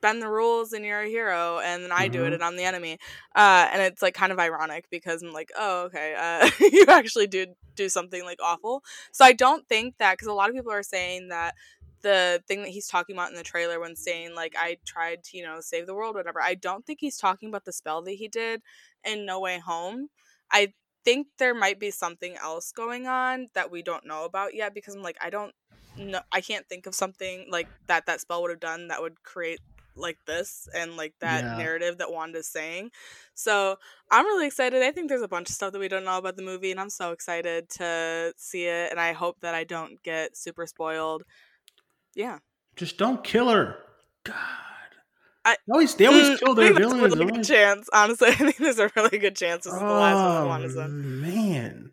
Speaker 4: bend the rules and you're a hero and then I do it
Speaker 5: Mhm.
Speaker 4: and I'm the enemy." Uh and it's like kind of ironic because I'm like, "Oh, okay. Uh [LAUGHS] you actually do do something like awful." So I don't think that cuz a lot of people are saying that the thing that he's talking about in the trailer when saying like I tried to, you know, save the world whatever. I don't think he's talking about the spell that he did in No Way Home. I think there might be something else going on that we don't know about yet because I'm like I don't know I can't think of something like that that spell would have done that would create like this and like that
Speaker 5: Yeah.
Speaker 4: narrative that Wanda's saying. So I'm really excited. I think there's a bunch of stuff that we don't know about the movie and I'm so excited to see it and I hope that I don't get super spoiled. Yeah.
Speaker 5: Just don't kill her. God.
Speaker 4: I-
Speaker 5: They always they always
Speaker 4: Mm,
Speaker 5: kill
Speaker 4: I
Speaker 5: their
Speaker 4: think there's a really good chance. Honestly, [LAUGHS] I think there's a really good chance this is the last one that
Speaker 5: Oh
Speaker 4: Wanda's in.
Speaker 5: man.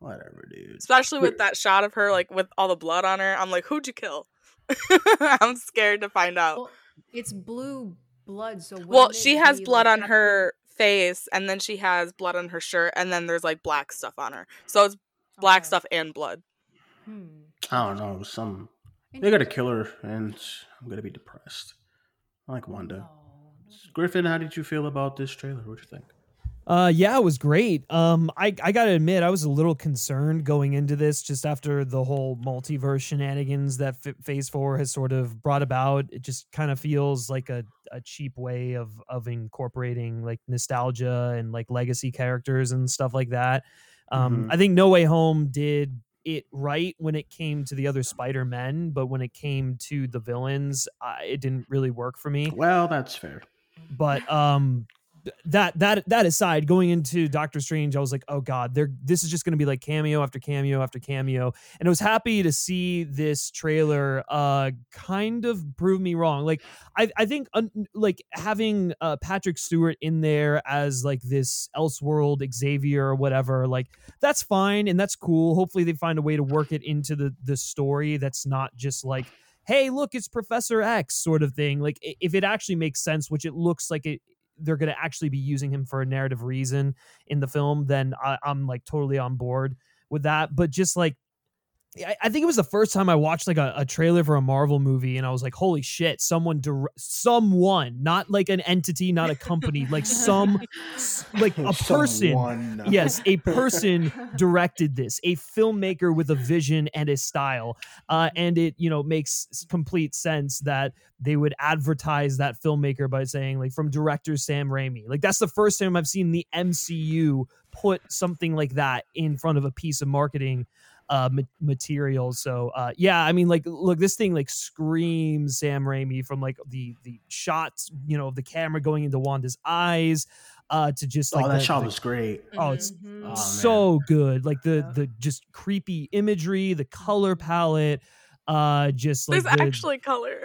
Speaker 5: Whatever, dude.
Speaker 4: Especially with that shot of her like with all the blood on her. I'm like, who'd you kill? [LAUGHS] I'm scared to find out.
Speaker 7: Well, it's blue blood, so
Speaker 4: Well, she has blood
Speaker 7: like,
Speaker 4: on
Speaker 7: after-
Speaker 4: her face, and then she has blood on her shirt, and then there's like black stuff on her. So it's black
Speaker 7: Okay.
Speaker 4: stuff and blood.
Speaker 7: Hmm.
Speaker 5: I don't know. Some they gotta kill her, and I'm gonna be depressed. I like Wanda.
Speaker 7: Oh,
Speaker 5: Griffin, how did you feel about this trailer? What do you think?
Speaker 8: Uh, yeah, it was great. Um, I I gotta admit, I was a little concerned going into this, just after the whole multiverse shenanigans that F- Phase Four has sort of brought about. It just kind of feels like a, a cheap way of of incorporating like nostalgia and like legacy characters and stuff like that. Um,
Speaker 5: Mhm.
Speaker 8: I think No Way Home did it right when it came to the other Spider Men, but when it came to the villains, uh, it didn't really work for me
Speaker 5: Well, that's fair.
Speaker 8: but um that that that aside going into doctor strange i was like oh god they're this is just going to be like cameo after cameo after cameo. And i was happy to see this trailer uh kind of prove me wrong. Like i i think un, like having uh patrick stewart in there as like this elseworld xavier or whatever like that's fine and that's cool. Hopefully they find a way to work it into the the story that's not just like hey look it's professor x sort of thing. Like if it actually makes sense which it looks like it they're going to actually be using him for a narrative reason in the film then I, i'm like totally on board with that. But just like I, I think it was the first time I watched like a, a trailer for a Marvel movie, and I was like, "Holy shit!" Someone, dir- someone, not like an entity, not a company, like some, [LAUGHS] like a person,
Speaker 5: Someone.
Speaker 8: yes, a [LAUGHS] person directed this, a filmmaker with a vision and a style. Uh, and it, you know, makes complete sense that they would advertise that filmmaker by saying, like, from director Sam Raimi. Like, that's the first time I've seen the MCU put something like that in front of a piece of marketing uh ma- material so uh yeah i mean like look this thing like screams sam raimi from like the the shots you know of the camera going into wanda's eyes uh to just like
Speaker 5: oh, that
Speaker 8: the-
Speaker 5: shot
Speaker 8: the-
Speaker 5: was great.
Speaker 8: oh it's
Speaker 7: Mhm.
Speaker 5: Oh,
Speaker 8: so good like the
Speaker 7: Yeah.
Speaker 8: the just creepy imagery the color palette uh just like
Speaker 4: There's
Speaker 8: the,
Speaker 4: actually color.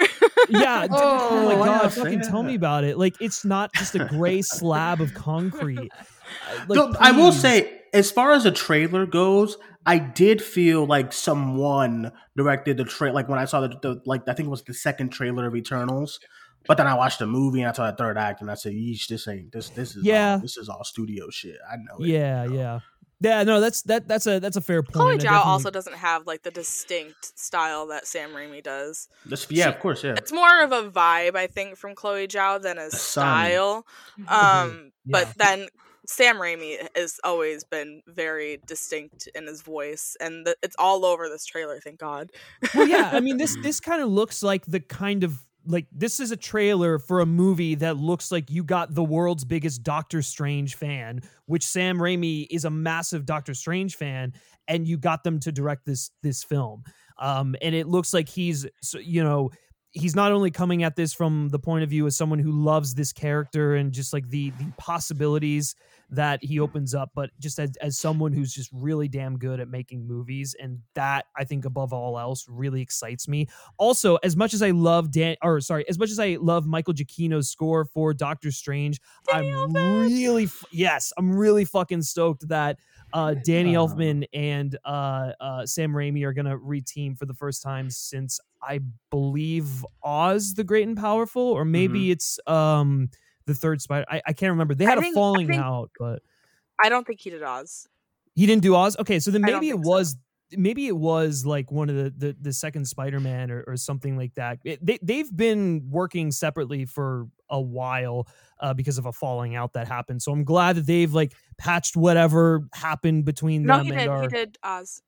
Speaker 8: yeah [LAUGHS] d- oh, my
Speaker 5: Oh,
Speaker 8: god fucking tell me about it like it's not just a gray [LAUGHS] slab of concrete Uh, like,
Speaker 5: Though, I will say, as far as the trailer goes, I did feel like someone directed the trailer. Like when I saw the, the like, I think it was the second trailer of Eternals. But then I watched the movie and I saw the third act and I said, "Yeesh, this ain't this. This is
Speaker 8: Yeah.
Speaker 5: all, this is all studio shit. I know it.
Speaker 8: yeah yeah yeah no that's that that's a that's a fair point
Speaker 4: Chloe
Speaker 8: I
Speaker 4: Zhao
Speaker 8: definitely-
Speaker 4: also doesn't have like the distinct style that Sam Raimi does.
Speaker 5: This, yeah,
Speaker 4: She-
Speaker 5: of course, yeah.
Speaker 4: It's more of a vibe, I think, from Chloe Zhao than a
Speaker 5: The
Speaker 4: style. [LAUGHS] Um, but then Sam Raimi has always been very distinct in his voice, and th- it's all over this trailer. Thank God.
Speaker 8: well yeah i mean this [LAUGHS] this kind of looks like the kind of like this is a trailer for a movie that looks like you got the world's biggest Doctor Strange fan, which Sam Raimi is a massive Doctor Strange fan, and you got them to direct this this film. Um, and it looks like he's you know he's not only coming at this from the point of view as someone who loves this character and just like the the possibilities that he opens up, but just as, as someone who's just really damn good at making movies. And that I think above all else really excites me. Also, as much as I love Dan or sorry, as much as I love Michael Giacchino's score for Doctor Strange, I'm really yes, I'm really fucking stoked that uh, [LAUGHS] Danny
Speaker 5: Oh.
Speaker 8: Elfman and uh, uh, Sam Raimi are gonna reteam for the first time since I believe Oz the Great and Powerful, or maybe it's um the third Spider. I, I can't remember. They had a falling
Speaker 4: think-
Speaker 8: out, but
Speaker 4: I don't think he did Oz.
Speaker 8: he didn't do Oz. Okay, so then maybe it
Speaker 4: was so.
Speaker 8: Was maybe it was like one of the the, the second Spider-Man or, or something like that. It, they they've been working separately for a while uh, because of a falling out that happened. So I'm glad that they've like patched whatever happened between
Speaker 4: No,
Speaker 8: them
Speaker 4: he
Speaker 8: and
Speaker 4: did.
Speaker 8: our.
Speaker 4: He did Oz.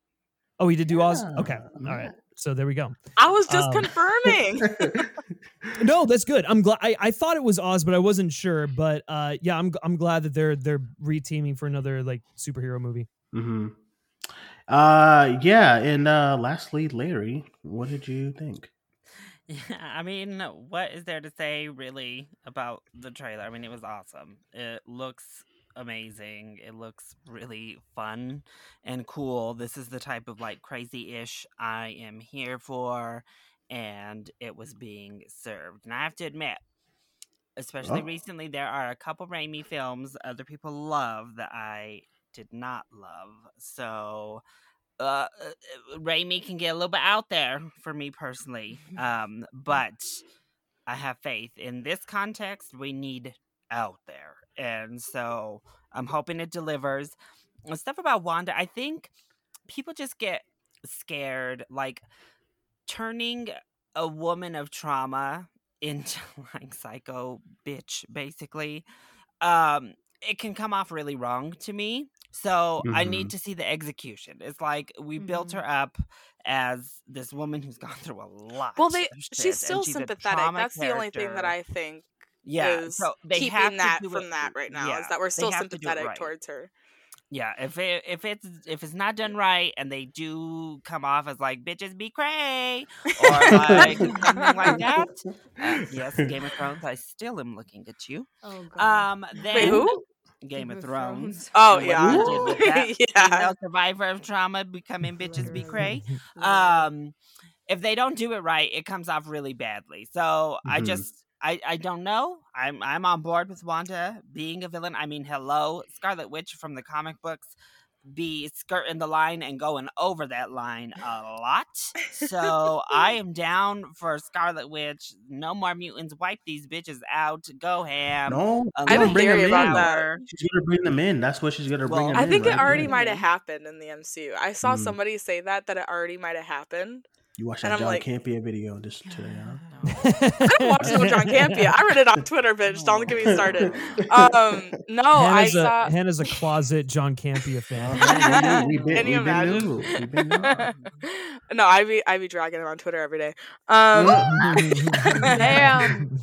Speaker 8: Oh, he did do Oz. Okay, all right. So there we go.
Speaker 4: I was just
Speaker 8: Um,
Speaker 4: confirming. [LAUGHS] [LAUGHS]
Speaker 8: No, that's good. I'm glad. I, I thought it was Oz, but I wasn't sure. But uh, yeah, I'm I'm glad that they're they're reteaming for another like superhero movie.
Speaker 5: hmm Uh, yeah, and uh, lastly, Larry, what did you think?
Speaker 6: Yeah, [LAUGHS] I mean, what is there to say really about the trailer? I mean, it was awesome. It looks amazing. It looks really fun and cool. This is the type of like crazy ish I am here for, and it was being served. And I have to admit, especially
Speaker 5: Oh.
Speaker 6: recently, there are a couple Raimi films other people love that I did not love. So uh, uh, Raimi can get a little bit out there for me personally. [LAUGHS] Um, but I have faith in this context. We need out there, and so I'm hoping it delivers. Stuff about Wanda, I think people just get scared, like turning a woman of trauma into [LAUGHS] like psycho bitch, basically. Um, it can come off really wrong to me. So I need to see the execution. It's like we built her up as this woman who's [LAUGHS] gone through a lot.
Speaker 4: well, they she's still
Speaker 6: she's
Speaker 4: sympathetic. That's the only thing that. I think
Speaker 6: yeah
Speaker 4: is
Speaker 6: so they
Speaker 4: keeping that from
Speaker 6: it-
Speaker 4: that right now.
Speaker 6: yeah,
Speaker 4: is that we're still
Speaker 6: have to
Speaker 4: sympathetic
Speaker 6: right.
Speaker 4: towards her.
Speaker 6: Yeah, if it if it's if it's not done right and they do come off as like bitches be cray or [LAUGHS] like something like that. Uh, yes, Game of Thrones. I still am looking at you.
Speaker 7: Oh god.
Speaker 6: Um, then
Speaker 4: Wait, who?
Speaker 6: Game of Thrones.
Speaker 4: Oh
Speaker 6: and
Speaker 4: yeah, [LAUGHS]
Speaker 6: they did that [LAUGHS]
Speaker 4: yeah.
Speaker 6: female survivor of trauma becoming bitches be cray. [LAUGHS] Um, if they don't do it right, it comes off really badly. So I
Speaker 5: Mhm.
Speaker 6: just I I don't know. I'm I'm on board with Wanda being a villain. I mean, hello, Scarlet Witch from the comic books be skirting the line and going over that line a lot. So I [LAUGHS] am down for Scarlet Witch. No more mutants. Wipe these bitches out. Go ham.
Speaker 5: No,
Speaker 6: A
Speaker 4: I have a
Speaker 5: gonna bring them in.
Speaker 4: that.
Speaker 5: She's gonna bring them in. That's what she's gonna bring
Speaker 6: Well,
Speaker 5: them
Speaker 4: I
Speaker 5: in.
Speaker 4: think it
Speaker 5: right?
Speaker 4: already
Speaker 6: Yeah.
Speaker 4: might have happened in the MCU. I saw
Speaker 5: Mm.
Speaker 4: somebody say that that it already might have happened.
Speaker 5: You watched
Speaker 4: and
Speaker 5: that
Speaker 4: I'm
Speaker 5: John
Speaker 4: like-
Speaker 5: Campea video this today, huh? [SIGHS]
Speaker 4: I don't watch no John Campea. I read it on Twitter, bitch. Don't get me started. Um, no, [LAUGHS] I
Speaker 8: Hannah's, a. Hannah's a closet John Campea fan.
Speaker 5: Oh,
Speaker 4: Can you
Speaker 5: been
Speaker 4: imagine?
Speaker 5: new. Been [LAUGHS]
Speaker 4: no, I be I be dragging him on Twitter every day. Um, [LAUGHS]
Speaker 7: Damn.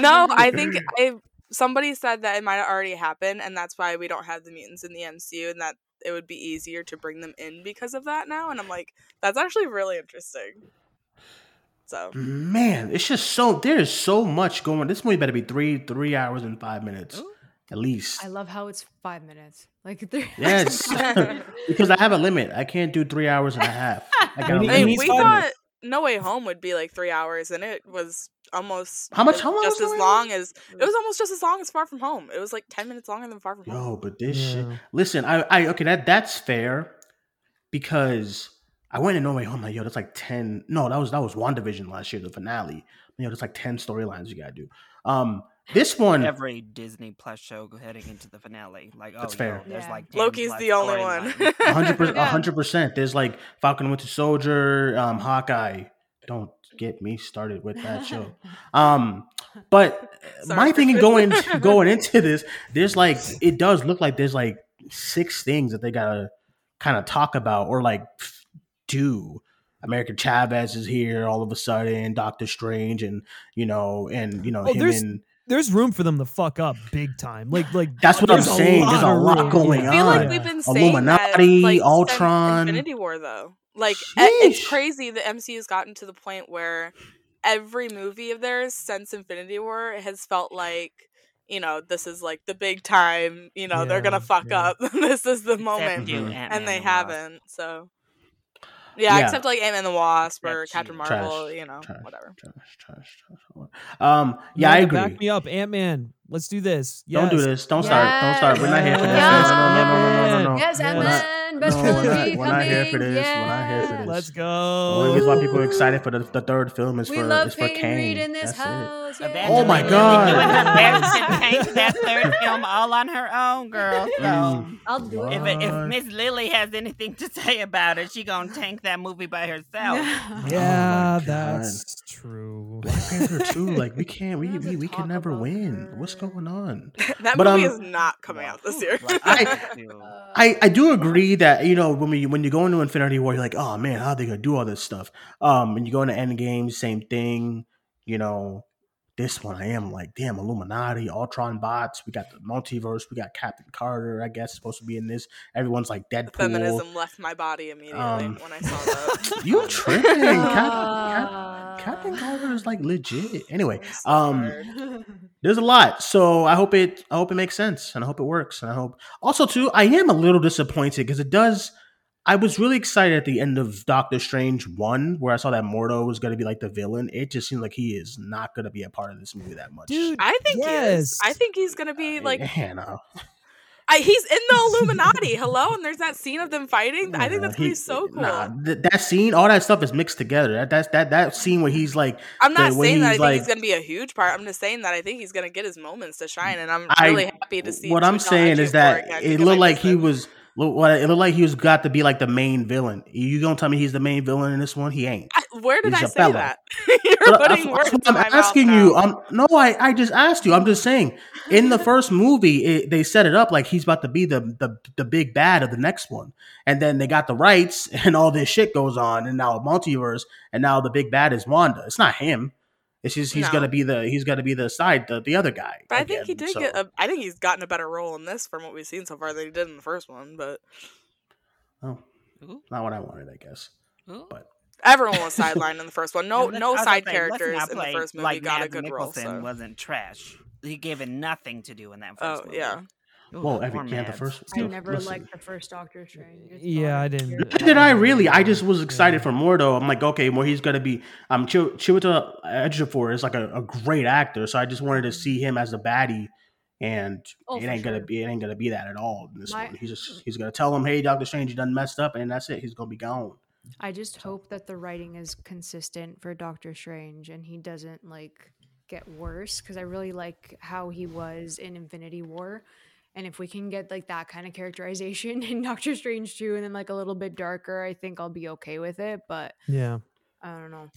Speaker 4: no, I think I somebody said that it might have already happened, and that's why we don't have the mutants in the MCU, and that it would be easier to bring them in because of that now. And I'm like, that's actually really interesting. So
Speaker 5: Man, it's just so there's so much going. On. This movie better be three three hours and five minutes at least.
Speaker 7: I love how it's five minutes. Like [LAUGHS] three
Speaker 5: Yes, [LAUGHS] because I have a limit. I can't do three hours and a half. I [LAUGHS] got a
Speaker 8: I
Speaker 4: I
Speaker 8: mean,
Speaker 4: mean,
Speaker 5: limit.
Speaker 4: we thought
Speaker 8: minutes.
Speaker 4: No Way Home would be like three hours, and it was almost
Speaker 5: How much- how long
Speaker 4: just as
Speaker 5: No Way
Speaker 4: long as it was almost just as long as Far From Home. It was like ten minutes longer than Far From Home.
Speaker 5: Yo, but this shit. Listen, I, I okay that that's fair because I went in No Way Home. Like, yo, that's like ten. No, that was that was WandaVision last year, the finale. Yo, that's like ten storylines you gotta do. Um, this [LAUGHS] one,
Speaker 6: Every Disney Plus show go heading into the finale. Like, oh,
Speaker 5: That's
Speaker 6: yo,
Speaker 5: fair.
Speaker 6: there's
Speaker 7: Yeah.
Speaker 6: like
Speaker 4: Loki's the only one. [LAUGHS]
Speaker 5: hundred percent, hundred percent. There's like Falcon Winter Soldier, um, Hawkeye. Don't get me started with that show. [LAUGHS] Um, but
Speaker 4: Sorry
Speaker 5: my
Speaker 4: for
Speaker 5: thing in going going into this, there's like it does look like there's like six things that they gotta kind of talk about or like do. America Chavez is here all of a sudden, Doctor Strange, and you know, and you know
Speaker 8: Oh,
Speaker 5: him
Speaker 8: there's-
Speaker 5: and
Speaker 8: There's room for them to fuck up big time. Like like
Speaker 5: that's what I'm saying. There's a lot
Speaker 8: room.
Speaker 5: going
Speaker 8: on.
Speaker 4: I feel like we've been saying
Speaker 5: Illuminati,
Speaker 4: that, like,
Speaker 5: Ultron.
Speaker 4: Infinity War, though. Like, e- it's crazy the MCU has gotten to the point where every movie of theirs since Infinity War has felt like, you know, this is like the big time. You know, they're gonna fuck
Speaker 8: yeah.
Speaker 4: up. [LAUGHS] this is the moment,
Speaker 6: you. Ant-Man
Speaker 4: and they haven't. So, yeah,
Speaker 5: Yeah.
Speaker 4: except like Ant Man the Wasp or
Speaker 6: Except
Speaker 4: Captain
Speaker 6: you.
Speaker 5: Trash,
Speaker 4: Marvel. You know,
Speaker 5: trash,
Speaker 4: whatever.
Speaker 5: trash, trash, trash. Um, yeah, I agree.
Speaker 8: Back me up, Ant Man. Let's do this.
Speaker 5: Don't do this. Don't start. Don't start. We're not here for this.
Speaker 7: Yes.
Speaker 5: No, no, no, no, no, no, no, no.
Speaker 7: Yes,
Speaker 8: We're
Speaker 7: Ant
Speaker 8: not-
Speaker 7: Man, best
Speaker 5: no, we're not- we're not here for
Speaker 7: coming.
Speaker 5: this. We're not here for this.
Speaker 8: Let's go.
Speaker 5: The only reason why people are excited for the, the third film is
Speaker 7: We
Speaker 5: for
Speaker 7: love
Speaker 5: is for
Speaker 7: Peyton
Speaker 5: Kang.
Speaker 7: Reed in this
Speaker 5: That's it.
Speaker 7: house.
Speaker 6: Evangeline
Speaker 7: yeah.
Speaker 5: Oh my God.
Speaker 6: doing her best to that third film all on her own, girl. So
Speaker 5: Mm.
Speaker 7: I'll do it.
Speaker 6: if if Miss Lily has anything to say about it, she gonna tank that movie by herself. [LAUGHS]
Speaker 8: Yeah,
Speaker 5: God.
Speaker 8: that's true.
Speaker 5: Black Panther two, like we can't, we
Speaker 7: We
Speaker 5: we, we can never win.
Speaker 7: her.
Speaker 5: What's going on? [LAUGHS]
Speaker 4: that
Speaker 5: But,
Speaker 4: movie
Speaker 5: um,
Speaker 4: is not coming out this year.
Speaker 5: I- [LAUGHS] I, I do agree that you know when we when you go into Infinity War, you're like, oh man, how are they gonna do all this stuff? Um, when you go into Endgame, same thing. You know, this one I am like, damn, Illuminati, Ultron bots. We got the multiverse. We got Captain Carter. I guess supposed to be in this. Everyone's like Deadpool.
Speaker 4: Feminism left my body immediately
Speaker 5: Um,
Speaker 4: when I saw that. [LAUGHS]
Speaker 5: You tripping? Captain, [LAUGHS] Cap,
Speaker 7: Ah.
Speaker 5: Captain Carter is like legit. Anyway,
Speaker 4: so
Speaker 5: um, [LAUGHS] there's a lot so i hope it i hope it makes sense and i hope it works and i hope also too i am a little disappointed because it does i was really excited at the end of doctor strange 1 where i saw that mordo was going to be like the villain it just seems like he is not going to be a part of this movie that much
Speaker 8: Dude,
Speaker 4: I think he is. I think he's gonna be like
Speaker 5: Hannah.
Speaker 4: I, he's in the [LAUGHS] Illuminati. Hello, and there's that scene of them fighting. I think that's gonna
Speaker 5: he-
Speaker 4: be so cool.
Speaker 5: Nah, th- that scene, all that stuff is mixed together. That that's that that scene where he's like,
Speaker 4: I'm not
Speaker 5: the-
Speaker 4: saying that I
Speaker 5: he's
Speaker 4: think he's gonna be a huge part. I'm just saying that I think he's gonna get his moments to shine, and I'm
Speaker 5: I-
Speaker 4: really happy to see.
Speaker 5: what I'm saying is that it looked
Speaker 4: I
Speaker 5: like
Speaker 4: miss
Speaker 5: he
Speaker 4: him.
Speaker 5: was. Look, What it looked like he was got to be like the main villain. You gonna tell me he's the main villain in this one? He ain't.
Speaker 4: I, where did
Speaker 5: he's
Speaker 4: I say that? [LAUGHS] You're
Speaker 5: But
Speaker 4: putting
Speaker 5: that's-
Speaker 4: words
Speaker 5: that's what
Speaker 4: in my
Speaker 5: I'm asking you. Um, no, I, I just asked you. I'm just saying. In the first movie, it, they set it up like he's about to be the, the the big bad of the next one, and then they got the rights, [LAUGHS] and all this shit goes on, and now a multiverse, and now the big bad is Wanda. It's not him. It's just he's
Speaker 4: No.
Speaker 5: gonna be the he's gonna be the side the, the other guy.
Speaker 4: But I think he did
Speaker 5: so-
Speaker 4: get. A, I think he's gotten a better role in this from what we've seen so far than he did in the first one. But
Speaker 5: Oh,
Speaker 6: Ooh.
Speaker 5: not what I wanted, I guess.
Speaker 6: Ooh.
Speaker 5: But
Speaker 4: everyone was sidelined in the first one. [LAUGHS] No,
Speaker 6: let's-
Speaker 4: no side
Speaker 6: gonna say, let's
Speaker 4: characters in the first movie
Speaker 6: like
Speaker 4: got a
Speaker 6: Mads
Speaker 4: good role.
Speaker 6: Mikkelsen
Speaker 4: So.
Speaker 6: wasn't trash. He gave it nothing to do in that
Speaker 4: Oh
Speaker 6: first movie.
Speaker 4: yeah.
Speaker 6: Ooh,
Speaker 5: Whoa,
Speaker 6: poor
Speaker 5: Evie, the
Speaker 6: Mads.
Speaker 5: first.
Speaker 7: I never
Speaker 5: listen.
Speaker 7: liked the first Doctor Strange. It's
Speaker 8: Yeah, I didn't.
Speaker 5: Neither did I really. I just was excited for Mordo. I'm like, okay, well, he's gonna be. Um, Ch- Chiwetel Ejiofor is like a, a great actor, so I just wanted to see him as a baddie, and
Speaker 7: Oh,
Speaker 5: it
Speaker 7: for
Speaker 5: ain't gonna be. It ain't gonna be that at all in this
Speaker 7: My-
Speaker 5: one. He's just he's gonna tell him, hey, Doctor Strange, you done messed up, and that's it. He's gonna be gone.
Speaker 7: I just hope that the writing is consistent for Doctor Strange and he doesn't like get worse because I really like how he was in Infinity War. And if we can get like that kind of characterization [LAUGHS] in Doctor Strange too, and then like a little bit darker, I think I'll be okay with it. But
Speaker 8: Yeah.
Speaker 7: I don't know.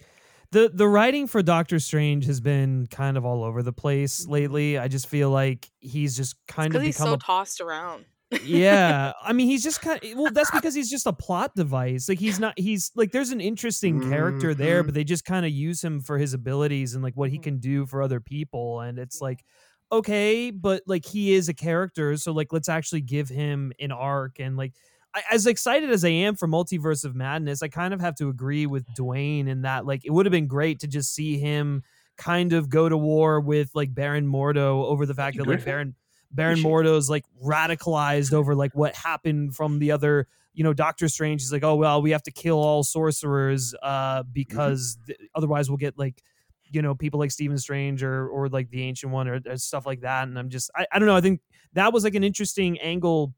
Speaker 8: the the writing for Doctor Strange has been kind of all over the place lately. I just feel like he's just kind
Speaker 4: Because
Speaker 8: of
Speaker 4: he's
Speaker 8: become
Speaker 4: so
Speaker 8: a
Speaker 4: tossed around.
Speaker 8: yeah. I mean, he's just [LAUGHS] kind of well. That's because he's just a plot device. Like he's not. He's like there's an interesting character there,
Speaker 5: Mhm.
Speaker 8: but they just kind of use him for his abilities and like what he
Speaker 7: Mhm.
Speaker 8: can do for other people. And it's like okay, but like he is a character, so like let's actually give him an arc and like. I, as excited as I am for Multiverse of Madness, I kind of have to agree with Duane in that like it would have been great to just see him kind of go to war with like Baron Mordo over the fact that like Baron Baron Mordo's like radicalized over like what happened from the other, you know, Doctor Strange. He's like, oh well, we have to kill all sorcerers uh, because th- otherwise we'll get like, you know, people like Stephen Strange or or like the Ancient One or, or stuff like that. And I'm just, I, I don't know. I think that was like an interesting angle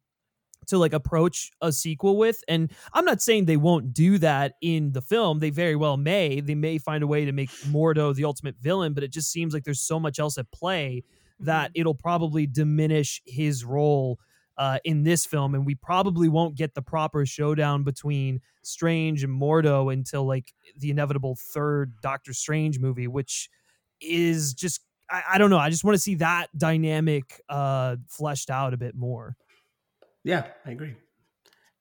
Speaker 8: to like approach a sequel with and i'm not saying they won't do that in the film they very well may they may find a way to make mordo the ultimate villain but it just seems like there's so much else at play that mm-hmm. it'll probably diminish his role uh, in this film, and we probably won't get the proper showdown between Strange and Mordo until like the inevitable third Doctor Strange movie, which is just I, I don't know. I just want to see that dynamic uh, fleshed out a bit more.
Speaker 5: Yeah, I agree.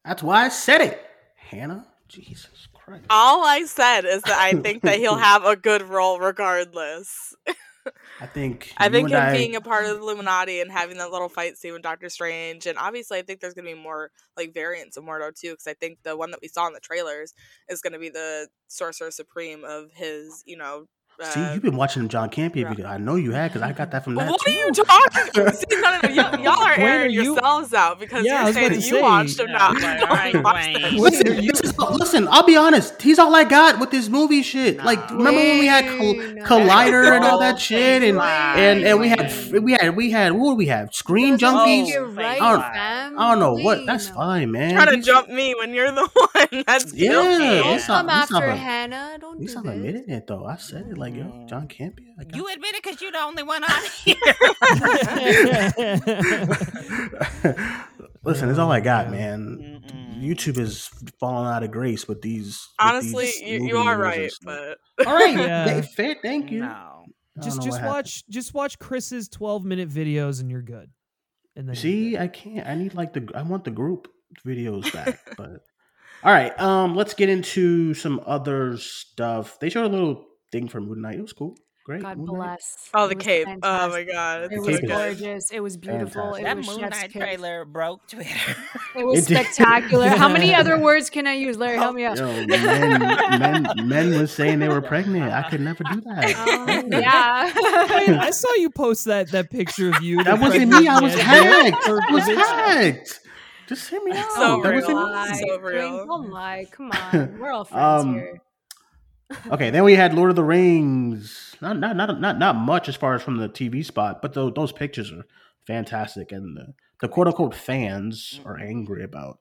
Speaker 5: That's why I said it, Hannah. Jesus Christ.
Speaker 4: All I said is that I think that he'll [LAUGHS] have a good role regardless. [LAUGHS]
Speaker 5: I think.
Speaker 4: I think him
Speaker 5: I-
Speaker 4: being a part of the Illuminati and having that little fight scene with Doctor Strange, and obviously I think there's gonna be more like variants of Mordo too, because I think the one that we saw in the trailers is gonna be the Sorcerer Supreme of his, you know.
Speaker 5: See,
Speaker 4: uh,
Speaker 5: you've been watching the John Campea
Speaker 4: yeah.
Speaker 5: video. I know you had because I got that from that
Speaker 4: what
Speaker 5: too.
Speaker 4: are you talking? [LAUGHS] See, no, no, no, y'all, y'all are
Speaker 8: Gwen, are
Speaker 4: airing
Speaker 8: you-
Speaker 4: yourselves out because
Speaker 8: Yeah, I
Speaker 4: you're
Speaker 8: was
Speaker 4: saying that
Speaker 8: to
Speaker 4: you
Speaker 8: say, [LAUGHS]
Speaker 4: watched him
Speaker 6: yeah,
Speaker 4: now.
Speaker 6: like,
Speaker 4: I
Speaker 6: all right,
Speaker 4: don't watch
Speaker 6: Gwen.
Speaker 4: that.
Speaker 5: Listen, this is, listen, I'll be honest. He's all I got with this movie shit. Like,
Speaker 6: Nah.
Speaker 5: remember when we had Col- Collider and all that shit, and and and we had
Speaker 6: Wayne.
Speaker 5: We had we had what did we have? Screen
Speaker 7: Doesn't
Speaker 5: junkies.
Speaker 7: make
Speaker 6: junkies?
Speaker 7: it right,
Speaker 5: I don't- I don't know what. That's fine, man.
Speaker 4: Trying to
Speaker 5: These-
Speaker 4: jump me when you're the [LAUGHS] one that's
Speaker 5: Yeah,
Speaker 4: guilty.
Speaker 5: these
Speaker 7: Don't come
Speaker 5: not
Speaker 7: after
Speaker 5: a-
Speaker 7: Hannah. Don't
Speaker 5: He's
Speaker 7: do
Speaker 5: not
Speaker 7: this.
Speaker 5: admitting it though. I said it like yo,
Speaker 6: Mm.
Speaker 5: John Campea. I got
Speaker 6: You admit it because you're the only one on [LAUGHS] here. [LAUGHS]
Speaker 5: Listen, it's all I got, man.
Speaker 6: Mm-mm.
Speaker 5: YouTube is falling out of grace with these. with
Speaker 4: Honestly,
Speaker 5: these
Speaker 4: you, you are right, but
Speaker 5: all right,
Speaker 8: Yeah.
Speaker 5: th- fair. Thank you.
Speaker 6: No.
Speaker 8: Just just
Speaker 5: what happened.
Speaker 8: watch just watch Chris's 12 minute videos and you're good. And then
Speaker 5: See. I can't. I need like the. I want the group videos [LAUGHS] back. but all right, um, let's get into some other stuff. They showed a little thing for Moon Knight. It was cool. Great.
Speaker 7: God
Speaker 5: Moon Knight.
Speaker 7: bless.
Speaker 4: oh, the
Speaker 7: was
Speaker 4: cape. Oh my god,
Speaker 7: It
Speaker 5: The
Speaker 7: was
Speaker 4: so
Speaker 5: is-
Speaker 7: gorgeous. It was beautiful.
Speaker 5: Fantastic.
Speaker 7: It
Speaker 6: That
Speaker 7: was
Speaker 6: Moon Knight trailer broke Twitter.
Speaker 7: It [LAUGHS] was
Speaker 5: It did.
Speaker 7: spectacular. How many other [LAUGHS] words can I use? Larry, help me out.
Speaker 5: Yo, men, men, men was saying they were pregnant. I could never do that.
Speaker 7: Um,
Speaker 5: Hey.
Speaker 7: yeah.
Speaker 8: Wait, I saw you post that that picture of you.
Speaker 5: That wasn't me. I was
Speaker 8: man.
Speaker 5: hacked. I was
Speaker 8: was
Speaker 5: hacked. Just hear me out.
Speaker 4: So
Speaker 5: that
Speaker 4: real.
Speaker 5: wasn't
Speaker 7: lie.
Speaker 5: me.
Speaker 4: So real.
Speaker 7: Don't lie. Come [LAUGHS] on. We're all friends
Speaker 5: Um,
Speaker 7: here.
Speaker 5: Okay, then we had Lord of the Rings. Not not not not not much as far as from the TV spot, but tho- those pictures are fantastic, and the, the quote unquote fans are angry about.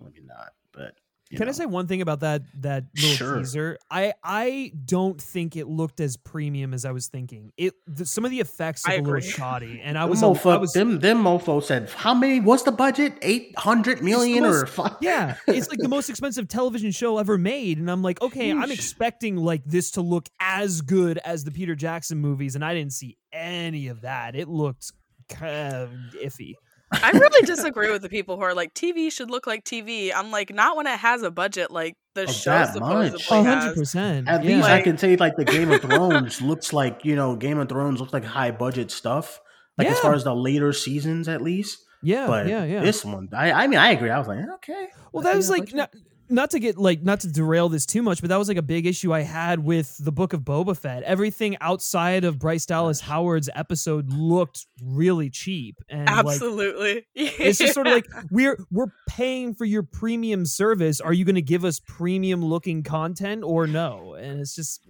Speaker 5: Maybe not, but
Speaker 8: Can I say one thing about that that little
Speaker 5: Sure.
Speaker 8: teaser? I I don't think it looked as premium as I was thinking. It the, some of the effects look a little shoddy, [LAUGHS] and I was
Speaker 5: mofo,
Speaker 8: I was
Speaker 5: them them mofo said how many? What's the budget? Eight hundred million or
Speaker 8: most-
Speaker 5: five?
Speaker 8: yeah, it's like the most [LAUGHS] expensive television show ever made, and I'm like, okay, I'm expecting like this to look as good as the Peter Jackson movies, and I didn't see any of that. It looked kind of iffy.
Speaker 4: I really disagree with the people who are like TV should look like TV. I'm like, not when it has a budget like the
Speaker 5: Of
Speaker 4: show
Speaker 5: that
Speaker 4: supposedly
Speaker 5: much.
Speaker 4: Has.
Speaker 8: hundred percent.
Speaker 5: At
Speaker 8: yeah.
Speaker 5: least I can say like the Game of [LAUGHS] Thrones looks like you know Game of Thrones looks like high budget stuff. Like as far as the later seasons, at least.
Speaker 8: yeah,
Speaker 5: but
Speaker 8: yeah, yeah.
Speaker 5: this one, I, I mean, I agree. I was like, eh, okay.
Speaker 8: Well, that
Speaker 5: see
Speaker 8: was like
Speaker 5: budget-
Speaker 8: not, to get like not to derail this too much, but that was like a big issue I had with the Book of Boba Fett. Everything outside of Bryce Dallas Howard's episode looked really cheap, and like
Speaker 4: Absolutely. [LAUGHS]
Speaker 8: it's just sort of like we're we're paying for your premium service. Are you going to give us premium looking content or no? And it's just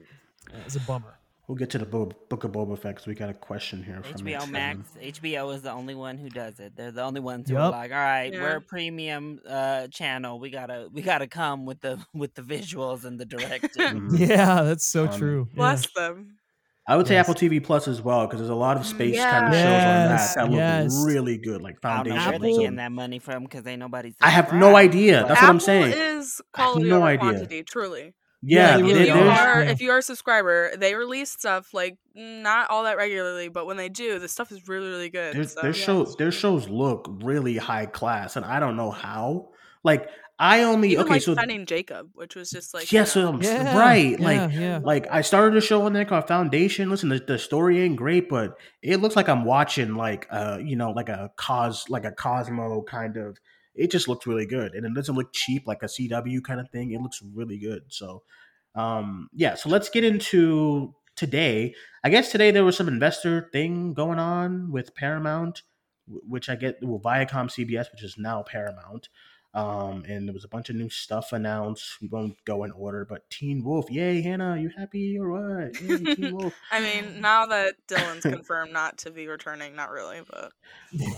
Speaker 8: it's a bummer.
Speaker 5: We'll get to the Bo- Book of Boba Fett 'cause we got a question here from
Speaker 6: HBO Max, HBO is the only one who does it. They're the only ones who are like, all right, we're a premium uh, channel. We gotta we gotta come with the [LAUGHS] with the visuals and the directing. [LAUGHS] [LAUGHS]
Speaker 8: Yeah, that's so
Speaker 5: Um,
Speaker 8: true. Yeah.
Speaker 4: Bless them.
Speaker 5: I would say
Speaker 8: Yes.
Speaker 5: Apple TV Plus as well because there's a lot of space
Speaker 7: Yeah.
Speaker 5: kind of shows on that
Speaker 8: Yes,
Speaker 5: that look really good, like
Speaker 6: I don't know
Speaker 5: Foundation.
Speaker 6: where they getting that money from because ain't nobody.
Speaker 5: I have no idea. That's what I'm
Speaker 4: Apple
Speaker 5: saying.
Speaker 4: is
Speaker 5: I have
Speaker 4: quality
Speaker 5: no
Speaker 4: over
Speaker 5: idea.
Speaker 4: quantity, truly.
Speaker 5: Yeah,
Speaker 8: they
Speaker 4: If
Speaker 8: really
Speaker 4: you
Speaker 8: are.
Speaker 4: are if you are a subscriber, they release stuff like not all that regularly, but when they do, the stuff is really, really good.
Speaker 5: their,
Speaker 4: so,
Speaker 5: their
Speaker 4: yeah.
Speaker 5: shows their shows look really high class, and I don't know how. Like I only
Speaker 4: Even
Speaker 5: okay,
Speaker 4: like
Speaker 5: so
Speaker 4: Finding Jacob, which was just like
Speaker 5: yes,
Speaker 4: you know,
Speaker 5: um,
Speaker 8: Yeah,
Speaker 5: right,
Speaker 8: yeah,
Speaker 5: like
Speaker 8: yeah.
Speaker 5: like I started a show on there called Foundation. Listen, the, the story ain't great, but it looks like I'm watching like uh you know like a cos like a Cosmo kind of. It just looks really good, and it doesn't look cheap like a CW kind of thing. It looks really good. So, um, yeah. So let's get into today. I guess today there was some investor thing going on with Paramount, which I get well Viacom CBS, which is now Paramount. Um, and there was a bunch of new stuff announced. We won't go in order, but Teen Wolf, yay, Hannah, you happy or what? Yay, Teen [LAUGHS] Wolf.
Speaker 4: I mean, now that Dylan's confirmed not to be returning, not really, but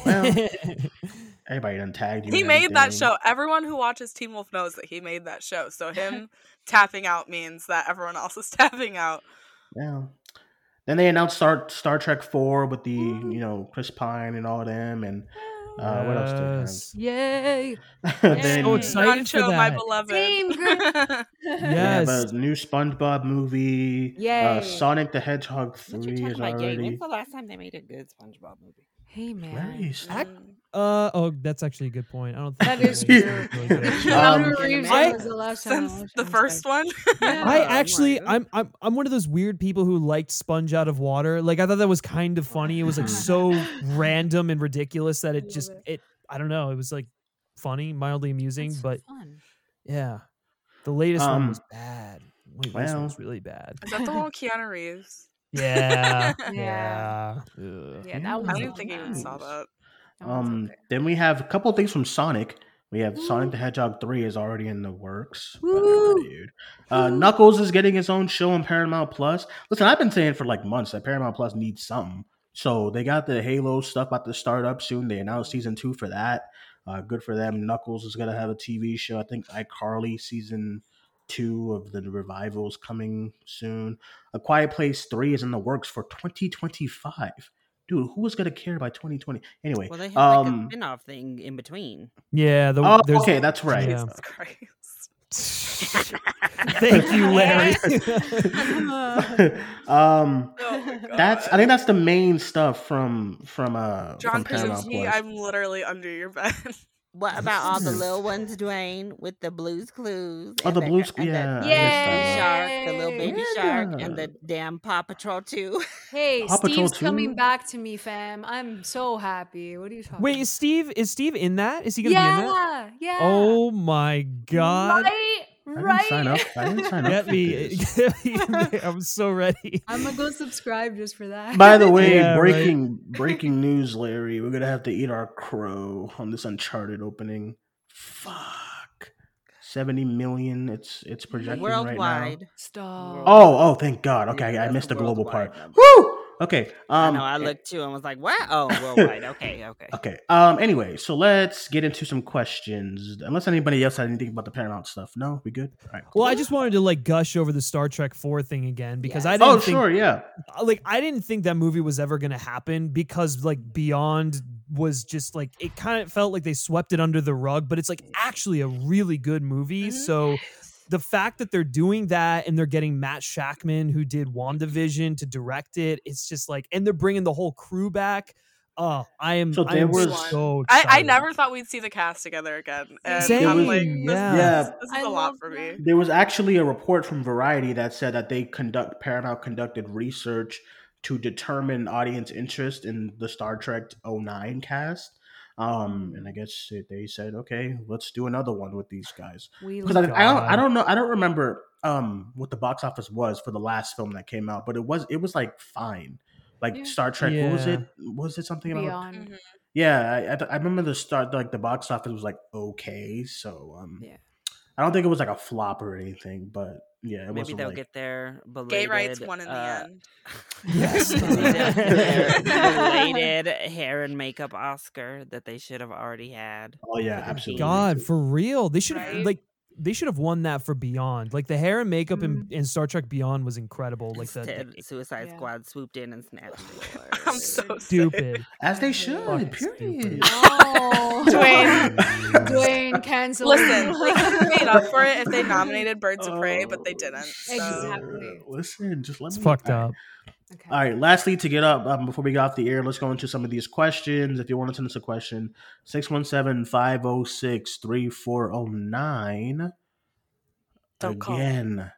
Speaker 5: Well, [LAUGHS] Everybody done tagged you.
Speaker 4: he
Speaker 5: and
Speaker 4: made that show. Everyone who watches Teen Wolf knows that he made that show. So him tapping out means that everyone else is [LAUGHS] tapping out.
Speaker 5: Yeah. Then they announced Star Star Trek Four with the you know Chris Pine and all of them, and uh, what else?
Speaker 8: Yes.
Speaker 7: Yay.
Speaker 5: Did [LAUGHS] they
Speaker 8: So
Speaker 5: have?
Speaker 8: excited for
Speaker 4: Rancho, my
Speaker 8: that.
Speaker 4: beloved.
Speaker 7: Team girl. [LAUGHS]
Speaker 5: They have
Speaker 8: Yes.
Speaker 5: a new SpongeBob movie. Uh,
Speaker 7: Yay.
Speaker 5: Sonic the Hedgehog
Speaker 6: What
Speaker 5: Three
Speaker 6: talking
Speaker 5: is
Speaker 6: about, Jay?
Speaker 5: already.
Speaker 6: When's the last time they made a good SpongeBob movie?
Speaker 7: Hey man.
Speaker 5: Clarice.
Speaker 8: Ac-
Speaker 4: Mm.
Speaker 8: Uh oh, that's actually a good point. I don't think
Speaker 7: That
Speaker 8: the
Speaker 7: true. [LAUGHS]
Speaker 8: really good, actually.
Speaker 5: Um,
Speaker 7: Keanu Reeves
Speaker 8: I-
Speaker 7: was the last time
Speaker 4: Since the first one. [LAUGHS]
Speaker 7: Yeah.
Speaker 8: I
Speaker 6: Oh,
Speaker 8: actually, I'm, I'm, I'm one of those weird people who liked Sponge Out of Water. Like I thought that was kind of funny. It was like so random and ridiculous that it just,
Speaker 7: it.
Speaker 8: it, I don't know. It was like funny, mildly amusing,
Speaker 7: That's
Speaker 8: but
Speaker 7: fun.
Speaker 8: yeah, the latest one was
Speaker 5: Um,
Speaker 8: bad. Wait, this
Speaker 5: well-
Speaker 8: one's really bad.
Speaker 4: Is that the one with [LAUGHS] Keanu Reeves?
Speaker 8: Yeah,
Speaker 7: Yeah.
Speaker 8: yeah. Ugh.
Speaker 7: Yeah,
Speaker 5: Yeah.
Speaker 7: that was
Speaker 4: I don't even think I even saw that.
Speaker 7: One's
Speaker 5: Um, then we have a couple things from Sonic. We have Sonic the Hedgehog 3 is already in the works. Uh, Knuckles is getting his own show on Paramount Plus. Listen, I've been saying for like months that Paramount Plus needs something. So they got the Halo stuff about to start up soon. They announced season two for that. Uh, good for them. Knuckles is gonna have a TV show. I think iCarly season two of the revivals coming soon. A Quiet Place three is in the works for 2025. Dude, who is gonna care by 2020? Anyway,
Speaker 6: Well, they have like
Speaker 5: um,
Speaker 6: a spin-off thing in between.
Speaker 8: Yeah, the,
Speaker 5: oh,
Speaker 8: there's,
Speaker 5: okay, that's right.
Speaker 8: Yeah.
Speaker 4: Jesus Christ. [LAUGHS]
Speaker 8: Thank you, Larry. [LAUGHS] [LAUGHS]
Speaker 5: um,
Speaker 4: Oh
Speaker 5: that's I think that's the main stuff from from uh
Speaker 4: John
Speaker 5: from Paramount
Speaker 4: Krasinski.
Speaker 5: Plus.
Speaker 4: I'm literally under your bed.
Speaker 6: What about all the little ones, Duane, with the Blues Clues?
Speaker 5: Oh,
Speaker 6: and
Speaker 5: the Blues-
Speaker 6: and
Speaker 5: yeah,
Speaker 6: the
Speaker 5: missed
Speaker 6: baby shark, the little baby shark, and the damn Paw Patrol too.
Speaker 7: Hey,
Speaker 5: Paw Patrol
Speaker 7: Steve's coming
Speaker 5: 2?
Speaker 7: back to me, fam. I'm so happy. What are you talking?
Speaker 8: Wait, is Steve is Steve in that? Is he gonna be in that?
Speaker 7: yeah, yeah.
Speaker 8: Oh my god!
Speaker 7: right,
Speaker 5: I didn't
Speaker 7: right.
Speaker 5: sign up. I didn't sign up.
Speaker 8: Get
Speaker 5: for
Speaker 8: me,
Speaker 5: this. [LAUGHS]
Speaker 8: get me in there. I'm so ready.
Speaker 7: I'm gonna go subscribe just for that.
Speaker 5: By the [LAUGHS] way,
Speaker 8: Yeah, right.
Speaker 5: breaking breaking news, Larry. We're gonna have to eat our crow on this Uncharted opening. Fuck, seventy million. It's it's projecting right now.
Speaker 6: Worldwide.
Speaker 7: Stop.
Speaker 5: Oh, oh, thank God. Okay,
Speaker 6: Yeah,
Speaker 5: I missed the global part.
Speaker 6: number.
Speaker 5: Woo! Okay.
Speaker 6: I
Speaker 5: Um,
Speaker 6: know. I looked too and was like, "What? Oh, worldwide. [LAUGHS] Okay, okay."
Speaker 5: Okay. Um. Anyway, so let's get into some questions. Unless anybody else had anything about the Paramount stuff. No, we good. All right. cool.
Speaker 8: Well, I just wanted to like gush over the Star Trek Four thing again because I didn't
Speaker 5: Oh,
Speaker 8: think
Speaker 5: sure. Yeah.
Speaker 8: uh, like I didn't think that movie was ever gonna happen because like Beyond was just like it kind of felt like they swept it under the rug, but it's like actually a really good movie. So the fact that they're doing that and they're getting Matt Shakman who did WandaVision to direct it, it's just like and they're bringing the whole crew back. Oh, I am
Speaker 5: So
Speaker 8: I am
Speaker 5: was-
Speaker 8: so
Speaker 4: I, I never thought we'd see the cast together again. And
Speaker 7: Same,
Speaker 4: I'm like, this,
Speaker 8: yeah.
Speaker 5: Yeah.
Speaker 4: this, this is
Speaker 7: I
Speaker 4: a lot for me.
Speaker 5: There was actually a report from Variety that said that they conduct Paramount conducted research to determine audience interest in the Star Trek 09 cast. Um, and I guess they- they said, okay, let's do another one with these guys. Because I, I don't, I don't know, I don't remember um what the box office was for the last film that came out, but it was it was like fine. Like
Speaker 7: Yeah.
Speaker 5: Star Trek, what was
Speaker 8: Yeah.
Speaker 5: it? Was it something about?
Speaker 7: beyond.
Speaker 4: Mhm.
Speaker 5: Yeah, I, I, I remember the start. Like the box office was like okay, so um,
Speaker 7: Yeah.
Speaker 5: I don't think it was like a flop or anything, but yeah, it
Speaker 6: Maybe they'll
Speaker 5: like
Speaker 6: get their belated,
Speaker 4: Gay rights won in the
Speaker 6: uh,
Speaker 4: end. [LAUGHS]
Speaker 8: Yes.
Speaker 6: their [LAUGHS] [LAUGHS] belated hair and makeup Oscar that they should have already had.
Speaker 5: oh yeah, absolutely.
Speaker 8: God, for real. They should have
Speaker 4: Right?
Speaker 8: like they should have won that for Beyond. Like the hair and makeup in, mm. in Star Trek Beyond was incredible. Like the,
Speaker 6: Instead, Suicide
Speaker 7: Yeah.
Speaker 6: Squad swooped in and snatched it. [LAUGHS]
Speaker 4: I'm so
Speaker 8: the
Speaker 4: sick.
Speaker 8: stupid.
Speaker 5: as they should.
Speaker 8: Fucking
Speaker 5: Period.
Speaker 8: stupid.
Speaker 7: No. [LAUGHS]
Speaker 4: Duane. [LAUGHS]
Speaker 7: Duane, cancel.
Speaker 4: Listen, they could have made up for it if they nominated Birds of Prey, but they oh, didn't. so-
Speaker 7: Exactly.
Speaker 5: Listen, just let
Speaker 8: It's
Speaker 5: me.
Speaker 8: fucked
Speaker 5: all right.
Speaker 8: Up.
Speaker 7: Okay.
Speaker 5: All right. Lastly, to get up um, before we get off the air, let's go into some of these questions. If you want to send us a question, 617-506-3409.
Speaker 4: Don't call.
Speaker 5: Again,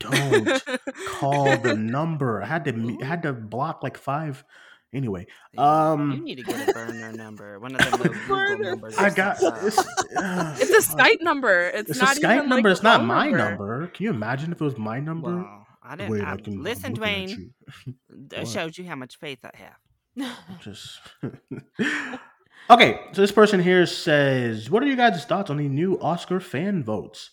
Speaker 5: don't [LAUGHS] call the number. I had to mu- I had to block like five. Anyway,
Speaker 6: you
Speaker 5: um,
Speaker 6: need to get a burner number, one of them little [LAUGHS] Google
Speaker 4: Burner.
Speaker 6: numbers.
Speaker 5: I got it's, uh,
Speaker 4: It's a Skype number. It's,
Speaker 5: It's,
Speaker 4: not
Speaker 5: a Skype
Speaker 4: even,
Speaker 5: number.
Speaker 4: Like,
Speaker 5: it's not
Speaker 4: phone
Speaker 5: my number. Can you imagine if it was my number?
Speaker 6: Well, I didn't. I,
Speaker 5: I can
Speaker 6: listen,
Speaker 5: looking at Duane.
Speaker 6: That shows you how much faith I have.
Speaker 5: Just [LAUGHS] okay. So this person here says, "What are you guys' thoughts on the new Oscar fan votes?"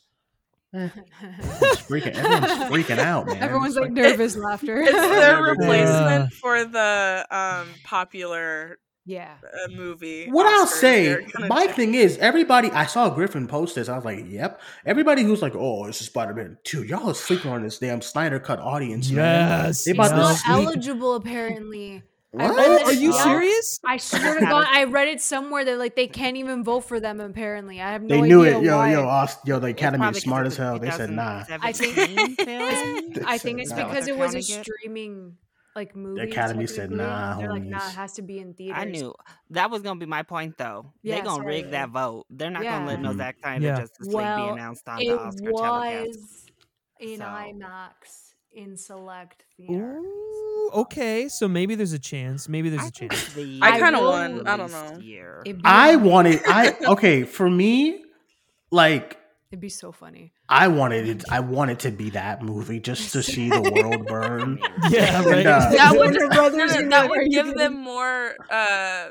Speaker 5: Eh, everyone's freaking, everyone's freaking out, man.
Speaker 7: Everyone's
Speaker 5: It's
Speaker 7: like nervous laughter.
Speaker 4: It's [LAUGHS] their replacement for the um, popular
Speaker 7: yeah.
Speaker 4: uh, movie.
Speaker 5: What I'll say, [LAUGHS] my
Speaker 4: do.
Speaker 5: thing is, everybody. I saw Griffin post this. I was like, "Yep." Everybody who's like, "Oh, this is Spider Man 2. Y'all are sleeping on this damn Snyder cut audience.
Speaker 8: Yes.
Speaker 5: They about
Speaker 8: yes.
Speaker 7: not eligible apparently.
Speaker 5: What?
Speaker 7: read
Speaker 8: Oh, are you
Speaker 7: yeah.
Speaker 8: serious?
Speaker 7: I swear to God, I read it somewhere that like they can't even vote for them. Apparently, I have no
Speaker 5: They knew
Speaker 7: idea
Speaker 5: it, yo,
Speaker 7: why.
Speaker 5: yo, Aust- yo. The Academy is smart as hell. They said, "Nah."
Speaker 7: I think-
Speaker 6: 2017 film? [LAUGHS]
Speaker 5: They
Speaker 7: I think it's because it was a
Speaker 6: counting it?
Speaker 7: streaming like movie.
Speaker 5: Academy said,
Speaker 7: technically.
Speaker 5: "Nah,
Speaker 7: They're like, nah, it has to be in theaters.
Speaker 6: I knew that was gonna be my point, though.
Speaker 7: Yeah,
Speaker 6: They're gonna rig that vote. They're not gonna let no
Speaker 5: Yeah.
Speaker 6: Zack Snyder
Speaker 8: Yeah.
Speaker 6: Justice League be announced on the
Speaker 7: it
Speaker 6: Oscar telecast.
Speaker 7: was in
Speaker 6: So-
Speaker 7: IMAX in select theaters.
Speaker 8: Ooh, okay, so maybe there's a chance. Maybe there's
Speaker 6: I
Speaker 8: a chance.
Speaker 6: the
Speaker 4: I
Speaker 7: kinda
Speaker 6: of
Speaker 4: want- I don't know.
Speaker 6: Year.
Speaker 5: I wanted. I [LAUGHS] okay for me. Like
Speaker 7: It'd be so funny.
Speaker 5: I wanted it. I wanted to be that movie just to see the world burn. [LAUGHS]
Speaker 8: Yeah,
Speaker 5: And, uh, [LAUGHS]
Speaker 4: that would just,
Speaker 7: Brothers
Speaker 4: no, no,
Speaker 7: and
Speaker 4: that
Speaker 7: like, are
Speaker 4: would give them more uh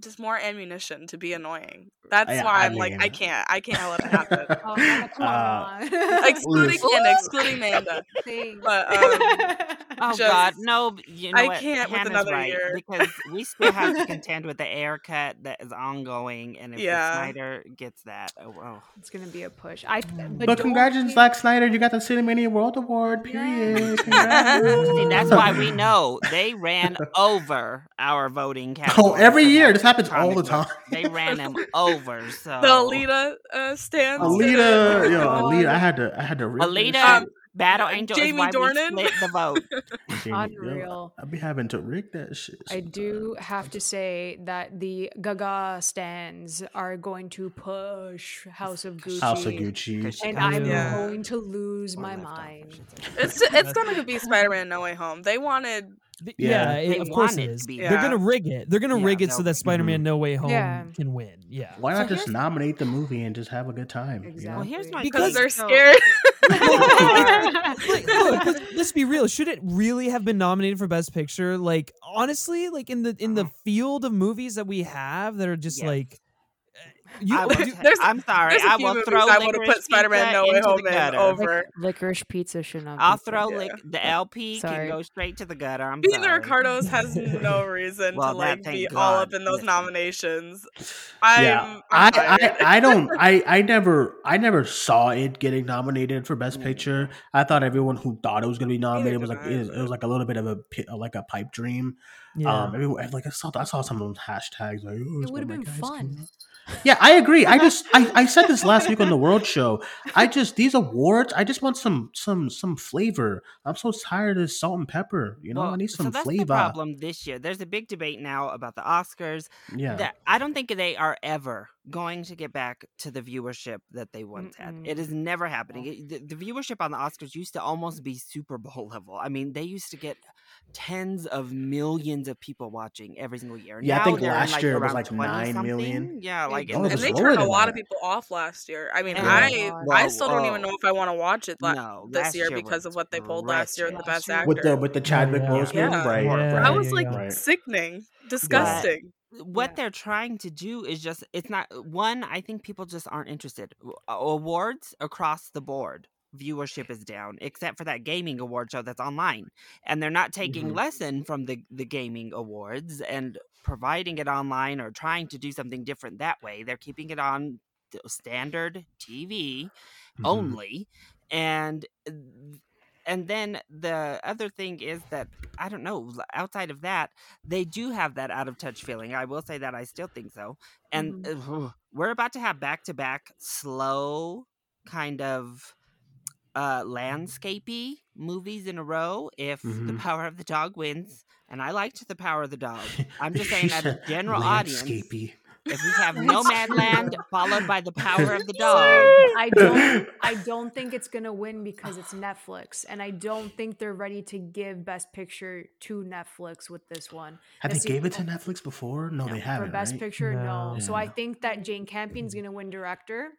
Speaker 4: just more ammunition to be annoying. That's
Speaker 5: Yeah,
Speaker 4: why
Speaker 5: I
Speaker 4: I'm like I can't I can't let it happen. [LAUGHS]
Speaker 7: Oh, Hannah, come
Speaker 5: Uh,
Speaker 7: on.
Speaker 4: excluding
Speaker 5: Listen.
Speaker 4: Excluding Nanda.
Speaker 7: Thanks.
Speaker 4: But [LAUGHS] um
Speaker 6: Oh
Speaker 4: just-
Speaker 6: God, no! You know
Speaker 4: I
Speaker 6: what?
Speaker 4: can't with another
Speaker 6: right,
Speaker 4: year.
Speaker 6: because we still have to [LAUGHS] contend with the Ayer cut that is ongoing, and if
Speaker 4: Yeah.
Speaker 6: Snyder gets that, oh well.
Speaker 7: it's gonna be a push. I
Speaker 5: But
Speaker 7: don't
Speaker 5: congratulations,
Speaker 7: think-
Speaker 5: Zack Snyder! You got the Cinemania World Award. Period. Congrats.
Speaker 6: See, that's why we know they ran over our voting
Speaker 5: Oh, every year
Speaker 6: best
Speaker 5: this happens all the time.
Speaker 6: They ran them [LAUGHS] over. So
Speaker 4: the Alita uh stands.
Speaker 5: Alita, yo, Alita, I had to, I had to. rip
Speaker 6: Alita,
Speaker 5: shit.
Speaker 6: Battle Angel
Speaker 4: Jamie
Speaker 6: is why
Speaker 4: Dornan?
Speaker 6: we split the vote. [LAUGHS]
Speaker 5: Jamie, yo,
Speaker 7: Unreal.
Speaker 5: I be having to rig that shit.
Speaker 7: I do have to say that the Gaga stands are going to push House of Gucci.
Speaker 5: House of Gucci.
Speaker 7: And I'm
Speaker 4: Yeah.
Speaker 7: going to lose
Speaker 6: or
Speaker 7: my
Speaker 6: left off,
Speaker 7: mind.
Speaker 4: It's it's gonna be [LAUGHS] Spider-Man No Way Home. They wanted
Speaker 8: Th-
Speaker 5: Yeah.
Speaker 8: Yeah, it- of course
Speaker 6: want
Speaker 8: it
Speaker 6: it to
Speaker 8: is.
Speaker 6: be
Speaker 8: They're gonna rig it. They're gonna
Speaker 6: Yeah,
Speaker 8: rig it so that Spider-Man mm-hmm. No Way Home
Speaker 7: Yeah.
Speaker 8: can win. Yeah.
Speaker 5: Why
Speaker 6: So
Speaker 5: not just nominate the movie and just have a good time? you know?
Speaker 7: Exactly.
Speaker 6: Well, here's my
Speaker 8: Because
Speaker 4: because they're
Speaker 6: So-
Speaker 4: scared. [LAUGHS] [LAUGHS]
Speaker 8: like, look, let's, let's be real. Should it really have been nominated for Best Picture? Like, honestly, like in the in the uh-huh. field of movies that we have that are just
Speaker 6: Yes.
Speaker 8: like, you,
Speaker 6: I [LAUGHS] will
Speaker 8: you-
Speaker 6: t-
Speaker 4: There's-
Speaker 6: I'm sorry.
Speaker 4: There's a
Speaker 6: I
Speaker 4: few
Speaker 6: will throw
Speaker 4: I would have put Spider-Man No Way Home in
Speaker 6: gutter.
Speaker 4: over.
Speaker 7: Licorice pizza should not.
Speaker 6: I'll throw
Speaker 4: Yeah.
Speaker 6: lic- the LP
Speaker 7: Sorry.
Speaker 6: can go straight to the gutter. I'm
Speaker 4: Being the
Speaker 6: sorry.
Speaker 4: Ricardos has [LAUGHS] no reason
Speaker 6: Well,
Speaker 4: to like
Speaker 6: thank
Speaker 4: be all up in those nominations. I'm,
Speaker 5: yeah,
Speaker 4: I'm
Speaker 5: I. I, I don't, [LAUGHS] I, I never, I never saw it getting nominated for Best
Speaker 6: Mm.
Speaker 5: Picture. I thought everyone who thought it was going to be nominated was like, it was, like a little bit of a, like a pipe dream.
Speaker 8: Yeah.
Speaker 5: Um, everyone, like I saw, I saw some of those hashtags. Like, oh,
Speaker 7: It would have been
Speaker 5: guys
Speaker 7: fun.
Speaker 5: Yeah, I agree. I just, I, I said this last week on the World Show. I just these awards. I just want some, some, some flavor. I'm so tired of salt and pepper. You know,
Speaker 6: Well,
Speaker 5: I need
Speaker 6: so
Speaker 5: some
Speaker 6: that's the
Speaker 5: flavor.
Speaker 6: problem this year. There's a big debate now about the Oscars.
Speaker 5: Yeah,
Speaker 6: That I don't think they are ever going to get back to the viewership that they once had. It is never happening. It- the, the viewership on the Oscars used to almost be Super Bowl level. I mean, they used to get tens of millions of people watching every single year.
Speaker 5: Yeah, I think
Speaker 6: they're in,
Speaker 5: last year it was
Speaker 6: around
Speaker 5: like
Speaker 6: 20
Speaker 5: nine
Speaker 6: something.
Speaker 5: million.
Speaker 6: Yeah, like
Speaker 5: Oh,
Speaker 6: in
Speaker 4: and they turned a
Speaker 5: than
Speaker 4: lot
Speaker 5: that.
Speaker 4: of people off last year. I mean,
Speaker 6: And-
Speaker 4: I
Speaker 7: Whoa,
Speaker 4: I still don't even
Speaker 6: oh.
Speaker 4: know if I want to watch it la-
Speaker 6: No,
Speaker 4: this year
Speaker 6: year
Speaker 4: because of what they pulled last year with the best actor.
Speaker 5: with the with the Chadwick
Speaker 8: yeah.
Speaker 5: Boseman,
Speaker 4: Yeah.
Speaker 5: right?
Speaker 8: Yeah.
Speaker 5: right.
Speaker 4: that was like
Speaker 8: yeah.
Speaker 5: Right.
Speaker 4: sickening, disgusting.
Speaker 6: what
Speaker 7: Yeah.
Speaker 6: they're trying to do is just it's not one i think people just aren't interested awards across the board viewership is down except for that gaming award show that's online and they're not taking
Speaker 5: Mhm.
Speaker 6: lesson from the the gaming awards and providing it online or trying to do something different that way they're keeping it on standard tv
Speaker 5: Mhm.
Speaker 6: only and uh, and then the other thing is that i don't know outside of that they do have that out of touch feeling i will say that i still think so and uh, we're about to have back to back slow kind of uh landscapey movies in a row if the
Speaker 5: Mhm.
Speaker 6: power of the dog wins and i liked the power of the dog [LAUGHS] i'm just
Speaker 5: She
Speaker 6: saying as a
Speaker 5: said
Speaker 6: general audience
Speaker 5: landscapey.
Speaker 6: if we have [LAUGHS] no nomadland followed by the power of the dog [LAUGHS]
Speaker 7: I don't I don't think it's gonna win because it's Netflix, and I don't think they're ready to give Best Picture to Netflix with this one.
Speaker 5: Have they
Speaker 7: That's the
Speaker 5: gave it to Netflix before? No, they haven't.
Speaker 7: For Best
Speaker 5: right?
Speaker 7: Picture, no.
Speaker 8: No.
Speaker 7: So I think that Jane Campion's gonna win director,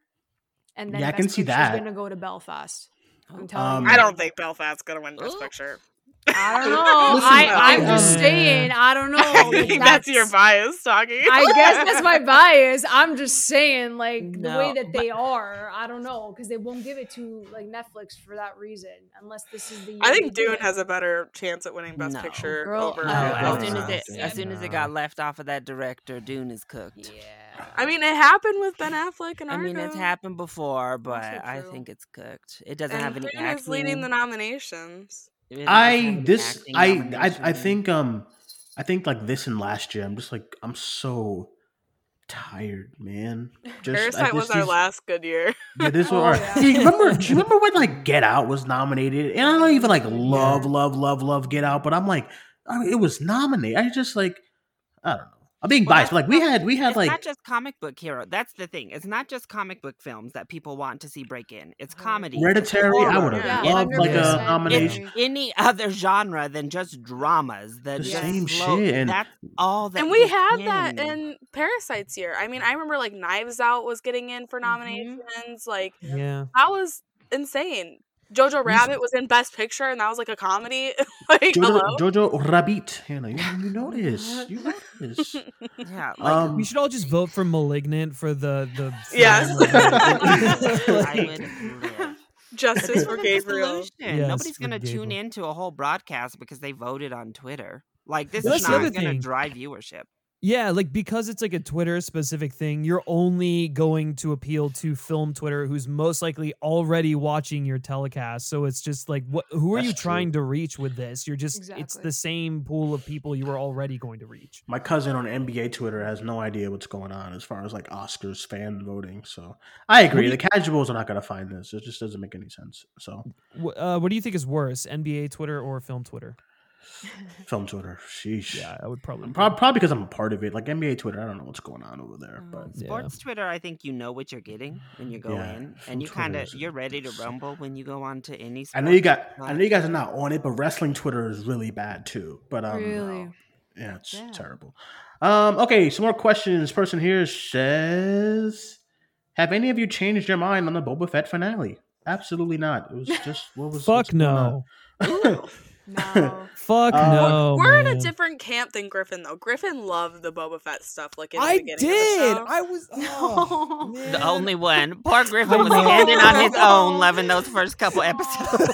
Speaker 7: and then
Speaker 5: Yeah, I
Speaker 7: Best
Speaker 5: can see that.
Speaker 7: gonna go to Belfast. I'm
Speaker 6: Oh.
Speaker 7: telling
Speaker 5: Um,
Speaker 7: you.
Speaker 4: I don't think Belfast's gonna win Best
Speaker 6: Ooh.
Speaker 4: Picture.
Speaker 7: I don't [LAUGHS] know. I, I'm just saying. I don't know. [LAUGHS]
Speaker 4: I think that's, your bias talking.
Speaker 7: I guess that's my [LAUGHS] bias. I'm just saying, like the way that they are. I don't know because they won't give it to like Netflix for that reason, unless this is the. Year
Speaker 4: I think Dune has a better chance at winning Best
Speaker 6: No.
Speaker 4: Picture
Speaker 7: Girl,
Speaker 4: over.
Speaker 6: No, as soon as it as soon as it got left off of that director, Dune is cooked.
Speaker 7: Yeah.
Speaker 4: I mean, it happened with Ben Affleck and
Speaker 6: I mean, it's happened before, but
Speaker 7: Also
Speaker 6: I think it's cooked. It doesn't
Speaker 4: And
Speaker 6: have any
Speaker 4: Dune
Speaker 6: acting.
Speaker 4: is leading the nominations.
Speaker 6: It doesn't have
Speaker 5: I this I, I I think um I think like this and last year I'm just like I'm so tired, man. [LAUGHS] Just I
Speaker 4: Parasite was our
Speaker 5: these-
Speaker 4: last good year.
Speaker 5: Yeah, this [LAUGHS]
Speaker 7: Oh,
Speaker 5: was.
Speaker 7: yeah.
Speaker 5: Remember? Do you remember when like Get Out was nominated? And I don't even like [LAUGHS] love, love, love, love Get Out, but I'm like, I mean, it was nominated. I just like, I don't know. I'm being
Speaker 6: Well,
Speaker 5: biased, but like we had we had
Speaker 6: it's
Speaker 5: like
Speaker 6: not just comic book hero. That's the thing. It's not just comic book films that people want to see break in. It's comedy. it's
Speaker 5: I would have
Speaker 4: Yeah,
Speaker 5: loved like a nomination.
Speaker 6: It's any other genre than just dramas. That
Speaker 5: The
Speaker 6: just
Speaker 5: same
Speaker 6: float-
Speaker 5: shit, and-
Speaker 6: that's all that.
Speaker 4: and we
Speaker 6: you
Speaker 4: had that in Parasite's year. I mean, I remember like Knives Out was getting in for
Speaker 7: Mhm.
Speaker 4: nominations. Like
Speaker 8: Yeah.
Speaker 4: that was insane. Jojo Rabbit was in Best Picture, and that was like a comedy. [LAUGHS] like, hello.
Speaker 5: Jojo, Jojo Rabbit. Hannah, you, you notice. [LAUGHS] You notice.
Speaker 6: Yeah, like,
Speaker 5: Um,
Speaker 8: We should all just vote for *Malignant* for the the. [LAUGHS]
Speaker 4: Yes.
Speaker 8: film.
Speaker 6: I would.
Speaker 4: Justice for Gabriel.
Speaker 8: Yes,
Speaker 6: Nobody's gonna tune into a whole broadcast because they voted on Twitter. Like this
Speaker 8: Well,
Speaker 6: is
Speaker 8: that's the
Speaker 6: not
Speaker 8: other
Speaker 6: gonna
Speaker 8: thing.
Speaker 6: drive viewership.
Speaker 8: Yeah, like because it's like a Twitter specific thing, you're only going to appeal to film Twitter who's most likely already watching your telecast. So it's just like what who are you
Speaker 5: That's true.
Speaker 8: trying to reach with this? You're just it's the same pool of people you were already going to reach.
Speaker 5: My cousin on NBA Twitter has no idea what's going on as far as like Oscars fan voting. So I agree.
Speaker 8: do
Speaker 5: The casuals are not going to find this. It just doesn't make any sense. So
Speaker 8: Uh, what do you think is worse, NBA Twitter or film Twitter? [LAUGHS]
Speaker 5: film Twitter. Sheesh.
Speaker 8: Yeah, I would probably. agree.
Speaker 5: Probably because I'm a part of it. Like NBA Twitter, I don't know what's going on over there. But
Speaker 6: Uh, Sports Twitter, I think you know what you're getting when you go
Speaker 5: Yeah,
Speaker 6: in, and you kind of you're ready to rumble when you go on to any.
Speaker 5: I know you
Speaker 6: sports
Speaker 5: got. I know you guys are not on it, but wrestling Twitter is really bad too. But um,
Speaker 7: Really?
Speaker 5: yeah, it's
Speaker 6: Yeah.
Speaker 5: terrible. Um, okay, some more questions. Person here says, "Have any of you changed your mind on the Boba Fett finale?" Absolutely not. It was [LAUGHS] just what was.
Speaker 8: Fuck no. [LAUGHS]
Speaker 7: No. [LAUGHS]
Speaker 8: Fuck
Speaker 5: Uh,
Speaker 8: no.
Speaker 4: We're in a different camp than Griffin, though. Griffin loved the Boba Fett stuff. Like in the
Speaker 8: I
Speaker 4: beginning
Speaker 8: did.
Speaker 4: Of the.
Speaker 8: I was. [LAUGHS] Oh,
Speaker 7: No.
Speaker 6: The only one. Poor [LAUGHS] Griffin was
Speaker 8: know.
Speaker 6: standing on his own, loving those first couple episodes.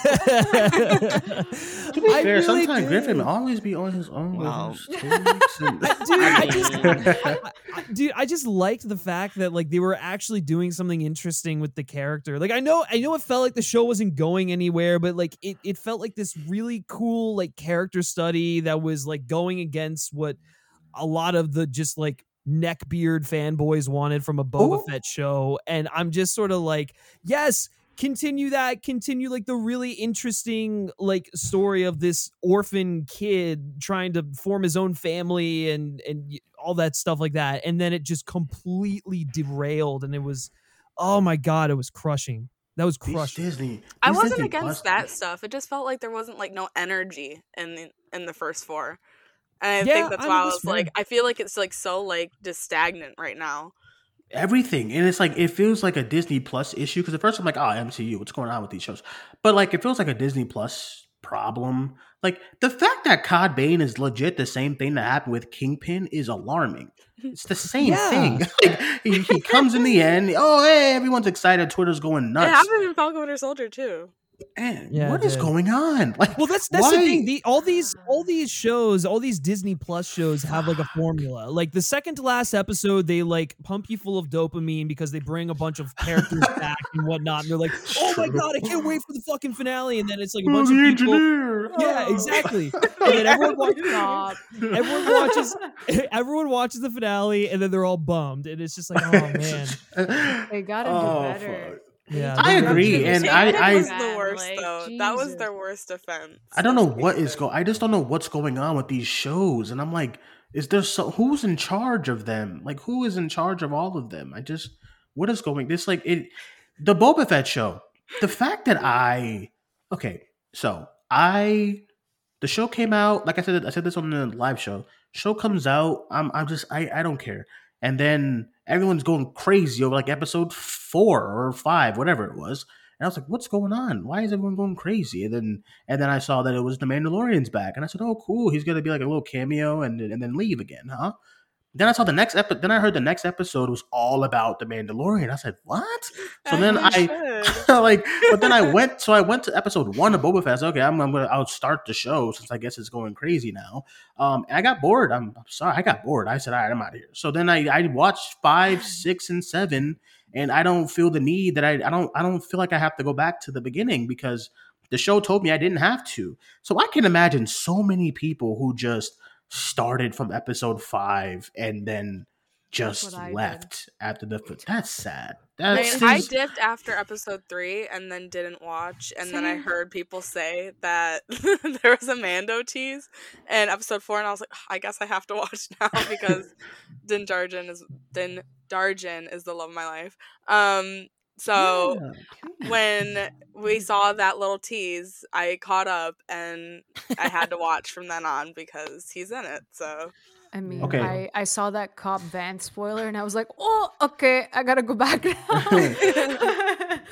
Speaker 5: To be
Speaker 8: I
Speaker 5: fair,
Speaker 8: really
Speaker 5: sometimes
Speaker 8: did.
Speaker 5: Griffin always be on his own.
Speaker 6: Wow.
Speaker 5: and-
Speaker 8: I- dude, I just, I- I- dude, I just liked the fact that like they were actually doing something interesting with the character. Like I know, I know, it felt like the show wasn't going anywhere, but like it, it felt like this really cool like character study that was like going against what a lot of the just like neckbeard fanboys wanted from a Boba
Speaker 5: Ooh.
Speaker 8: Fett show, and I'm just sort of like, yes. Continue that. Continue like the really interesting like story of this orphan kid trying to form his own family and and all that stuff like that. And then it just completely derailed, and it was, oh my god, it was crushing. That was
Speaker 5: These
Speaker 8: crushing.
Speaker 5: Disney.
Speaker 4: I wasn't
Speaker 5: Disney
Speaker 4: against
Speaker 5: Plus-
Speaker 4: that stuff. It just felt like there wasn't like no energy in the, in the first four, and I
Speaker 8: Yeah,
Speaker 4: think that's
Speaker 8: I
Speaker 4: why
Speaker 8: mean,
Speaker 4: I was like,
Speaker 8: fair.
Speaker 4: I feel like it's like so like just stagnant right now.
Speaker 5: everything and it's like it feels like a disney plus issue because at first i'm like oh mcu what's going on with these shows but like it feels like a disney plus problem like the fact that cad bane is legit the same thing that happened with kingpin is alarming [LAUGHS] it's the same
Speaker 8: Yeah.
Speaker 5: thing [LAUGHS] like he, he comes in the end oh hey everyone's excited twitter's going nuts.
Speaker 4: It happened in Falcon Winter Soldier too.
Speaker 5: Man,
Speaker 8: Yeah,
Speaker 5: what
Speaker 8: it
Speaker 5: is
Speaker 8: did.
Speaker 5: going on [LAUGHS] like
Speaker 8: Well, that's that's the thing. The, all these all these shows, all these Disney Plus shows have like a formula. Like the second to last episode, they like pump you full of dopamine because they bring a bunch of characters [LAUGHS] back and whatnot. And they're like, "Oh my god, I can't wait for the fucking finale!" And then it's like a bunch
Speaker 5: the
Speaker 8: of people.
Speaker 5: engineer.
Speaker 8: Yeah,
Speaker 5: Oh.
Speaker 8: exactly. [LAUGHS] And then everyone watches. Everyone watches. Everyone watches the finale, and then they're all bummed, and it's just like, oh man,
Speaker 7: They gotta do
Speaker 5: Oh,
Speaker 7: better.
Speaker 5: fuck.
Speaker 8: Yeah.
Speaker 5: I agree, and
Speaker 7: Take
Speaker 5: I-
Speaker 7: it
Speaker 5: I-
Speaker 4: was
Speaker 7: back,
Speaker 4: the worst
Speaker 7: like,
Speaker 4: though. That was their worst offense.
Speaker 5: I don't know what is
Speaker 4: Kingpin.
Speaker 5: going. I just don't know what's going on with these shows, and I'm like, is there so who's in charge of them? Like, who is in charge of all of them? I just, what is going? This like it, the Boba Fett show. The fact that I, okay, so I, the show came out. Like I said, I said this on the live show. Show comes out. I'm, I'm just, I, I don't care. And then everyone's going crazy over like episode four or five, whatever it was. And I was like, what's going on? Why is everyone going crazy? And then and then I saw that it was the Mandalorian's back, and I said, "Oh, cool! He's gonna be like a little cameo and and then leave again, huh?" Then I saw the next episode. Then I heard the next episode was all about the Mandalorian. I said, "What?" So then I [LAUGHS] like, but then I [LAUGHS] went. So I went to episode one of Boba Fett. Said, Okay, I'm, I'm gonna. I'll start the show since I guess it's going crazy now. Um, and I got bored. I'm, I'm sorry, I got bored. I said, All right, I'm out of here. So then I I watched five, [SIGHS] six, and seven, and I don't feel the need that I I don't I don't feel like I have to go back to the beginning because the show told me I didn't have to. So I can imagine so many people who just started from episode five and then just
Speaker 7: I did.
Speaker 5: left after the. That's sad.
Speaker 4: I, I dipped after episode three and then didn't watch, and then I heard people say that [LAUGHS] there was a Mando tease in episode four, and I was like, I guess I have to [LAUGHS] watch now because [LAUGHS] Din Djarin is Din Darjan is the love of my life. Um, so
Speaker 5: Yeah.
Speaker 4: when we saw that little tease, I caught up and I had to watch from then on because he's in it. So
Speaker 7: I mean,
Speaker 5: Okay.
Speaker 7: I, I saw that Cad Bane spoiler and I was like, oh, okay, I gotta go back now. [LAUGHS]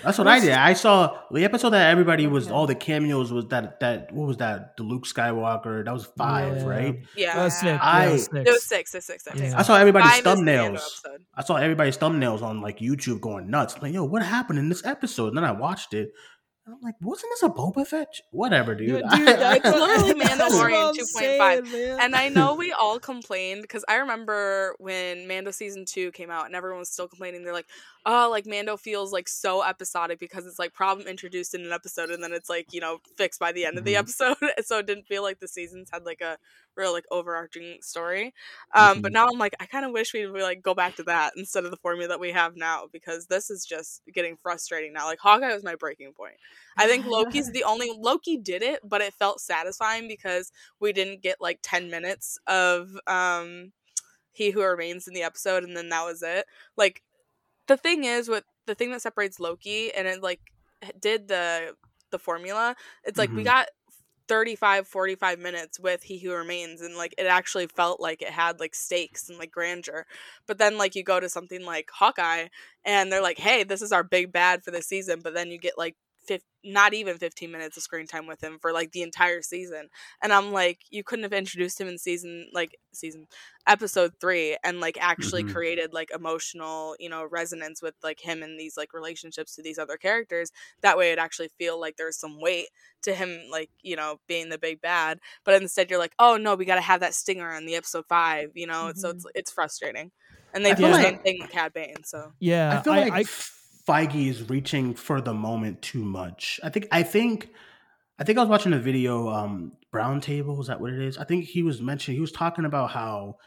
Speaker 5: That's what I did. I saw the episode that everybody was
Speaker 7: Okay.
Speaker 5: all the cameos was that that what was that? The Luke Skywalker. That was five,
Speaker 8: Yeah.
Speaker 5: right?
Speaker 4: yeah,
Speaker 8: That was six.
Speaker 7: Yeah.
Speaker 8: yeah,
Speaker 5: I-
Speaker 8: that was
Speaker 4: it was
Speaker 8: six.
Speaker 4: six, six, six, six.
Speaker 8: Yeah.
Speaker 5: I saw everybody's
Speaker 4: Five is the Mando
Speaker 5: thumbnails. I saw everybody's thumbnails on like YouTube going nuts. I'm like, yo, what happened in this episode? And then I watched it. I'm like, wasn't this a Boba Fett? Whatever, dude.
Speaker 8: Yeah, dude, [LAUGHS]
Speaker 4: It's literally Mandalorian
Speaker 8: I'm
Speaker 4: 2.5.
Speaker 8: saying.
Speaker 4: And I know we [LAUGHS] all complained because I remember when Mando season two came out and everyone was still complaining. They're like, oh, like Mando feels like so episodic because it's like problem introduced in an episode and then it's like, you know, fixed by the end of the
Speaker 5: Mhm.
Speaker 4: episode. [LAUGHS] so it didn't feel like the seasons had like a real like overarching story. Um, But
Speaker 5: Mhm.
Speaker 4: now I'm like, I kind of wish we'd like go back to that instead of the formula that we have now because this is just getting frustrating now. Like Hawkeye was my breaking point. I think Loki's [LAUGHS] the only Loki did it, but it felt satisfying because we didn't get like 10 minutes of um he who remains in the episode and then that was it. Like the thing is with the thing that separates Loki and it like did the the formula, it's like we
Speaker 5: Mhm.
Speaker 4: got 35 45 minutes with he who remains and like it actually felt like it had like stakes and like grandeur but then like you go to something like hawkeye and they're like hey this is our big bad for this season but then you get like fif- not even 15 minutes of screen time with him for like the entire season and i'm like you couldn't have introduced him in season like season episode three and like actually
Speaker 5: Mhm.
Speaker 4: created like emotional you know resonance with like him and these like relationships to these other characters. That way it actually feel like there's some weight to him like you know being the big bad but instead you're like oh no we got to have that stinger in the episode five you know so it's it's frustrating and they've
Speaker 5: feel
Speaker 4: the same thing with cad bane so.
Speaker 8: Yeah,
Speaker 5: I feel
Speaker 8: I,
Speaker 5: like
Speaker 8: I,
Speaker 5: Feige is reaching for the moment too much. I think I think I think I was watching a video, um, Brown Table, is that what it is? I think he was mentioning he was talking about how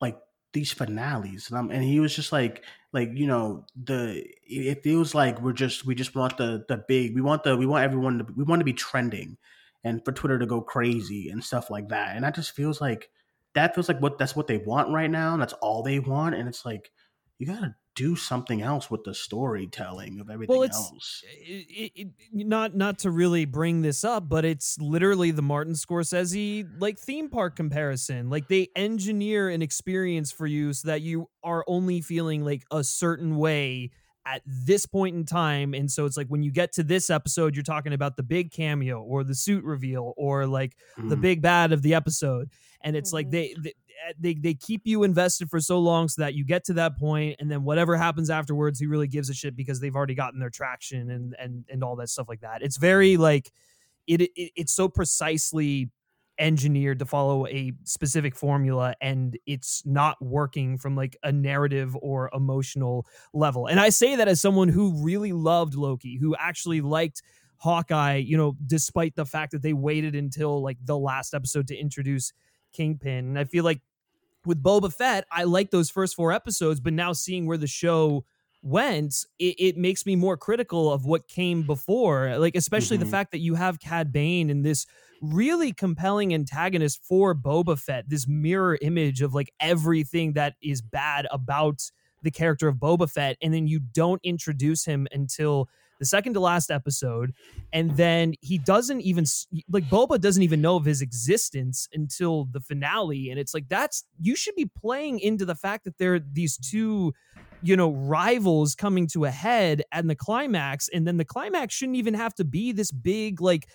Speaker 5: like these finales and, and he was just like like you know the it feels like we're just we just want the the big we want the we want everyone to we want to be trending and for Twitter to go crazy and stuff like that and that just feels like that feels like what that's what they want right now and that's all they want and it's like you gotta do something else with the storytelling of everything
Speaker 8: well, it's
Speaker 5: else.
Speaker 8: it, it, it- not not to really bring this up, but it's literally the Martin Scorsese like theme park comparison. Like they engineer an experience for you so that you are only feeling like a certain way at this point in time and so it's like when you get to this episode you're talking about the big cameo or the suit reveal or like the
Speaker 5: Mm.
Speaker 8: big bad of the episode and it's like
Speaker 7: Mhm.
Speaker 8: they, they Eh, they they keep you invested for so long so that you get to that point and then whatever happens afterwards he really gives a shit because they've already gotten their traction and and and all that stuff like that. It's very like it, it it's so precisely engineered to follow a specific formula and it's not working from like a narrative or emotional level. And i say that as someone who really loved loki who actually liked hawkeye you know despite the fact that they waited until like the last episode to introduce kingpin and i feel like with boba fett i like those first four episodes but now seeing where the show went it, it makes me more critical of what came before like especially
Speaker 5: Mhm.
Speaker 8: the fact that you have cad bane and this really compelling antagonist for Boba Fett, this mirror image of like everything that is bad about the character of Boba Fett, and then you don't introduce him until the second to last episode, and then he doesn't even like Boba doesn't even know of his existence until the finale, and it's like that's you should be playing into the fact that there are these two you know rivals coming to a head and the climax and then the climax shouldn't even have to be this big like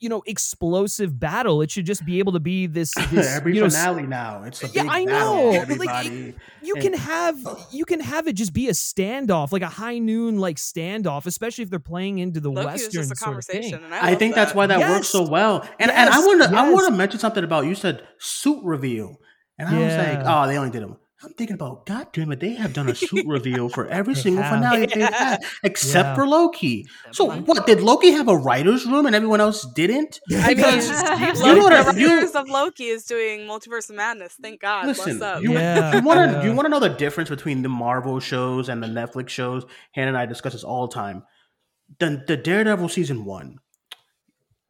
Speaker 8: you know explosive battle. It should just be able to be this, [LAUGHS] this
Speaker 5: Every
Speaker 8: you know, s-
Speaker 5: finale now, it's a
Speaker 8: Yeah,
Speaker 5: big
Speaker 8: I know, but, like,
Speaker 5: Everybody,
Speaker 8: you
Speaker 5: and-
Speaker 8: can have you can have it just be a standoff like a high noon like standoff especially if they're playing into the
Speaker 4: Loki was
Speaker 8: western
Speaker 4: just a
Speaker 8: sort of thing.
Speaker 4: conversation and i,
Speaker 5: I
Speaker 4: love
Speaker 5: think that's why that
Speaker 8: Yes.
Speaker 5: works so well. And and I want to I want to mention something about you said suit reveal, and I was like, oh, they only did them I'm thinking about, God damn it, they have done a suit [LAUGHS] reveal for every single
Speaker 8: have.
Speaker 5: finale they've had, except
Speaker 8: Yeah.
Speaker 5: for Loki. So
Speaker 6: Definitely.
Speaker 5: what? Did Loki have a writer's room and everyone else didn't? [LAUGHS]
Speaker 4: I
Speaker 5: Because [LAUGHS]
Speaker 7: you
Speaker 5: you know what?
Speaker 4: the writers of Loki is doing Multiverse of Madness. Thank God.
Speaker 5: Listen,
Speaker 4: What's up?
Speaker 5: you,
Speaker 8: Yeah,
Speaker 5: you want to
Speaker 8: yeah.
Speaker 5: you want to know the difference between the Marvel shows and the Netflix shows? Hannah and I discuss this all the time. The the Daredevil season one.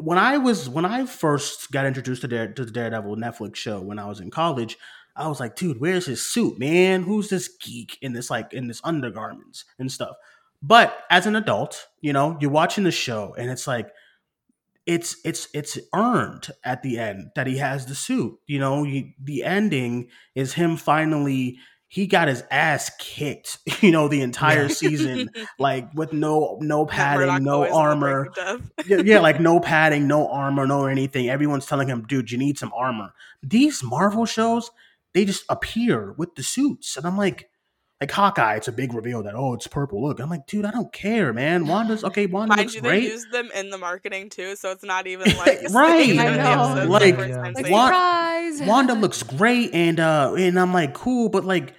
Speaker 5: When I was when I first got introduced to, Dare, to the Daredevil Netflix show when I was in college, I was like, dude, where's his suit, man? Who's this geek in this like in this undergarments and stuff? But as an adult, you know, you're watching the show and it's like it's it's it's earned at the end that he has the suit. You know, you, the ending is him finally he got his ass kicked, [LAUGHS] you know, the entire season [LAUGHS] like with no no padding, no
Speaker 4: boys on the
Speaker 5: armor.
Speaker 4: brink of death.
Speaker 5: yeah, yeah, like no padding, no armor, no anything. Everyone's telling him, dude, you need some armor. These Marvel shows, they just appear with the suits. And I'm like, like Hawkeye, it's a big reveal that, oh, it's purple. Look, I'm like, dude, I don't care, man. Wanda's okay, [LAUGHS] Wanda
Speaker 4: Mind
Speaker 5: looks
Speaker 4: you, they
Speaker 5: great.
Speaker 4: use them in the marketing too, so it's not even [LAUGHS] like [LAUGHS]
Speaker 5: Right.
Speaker 7: I know.
Speaker 4: episode
Speaker 5: Like-
Speaker 8: Yeah.
Speaker 7: Like
Speaker 4: seeing
Speaker 5: Wa-
Speaker 4: it.
Speaker 7: surprise.
Speaker 5: Wanda looks great, and uh, and I'm like, cool, but like,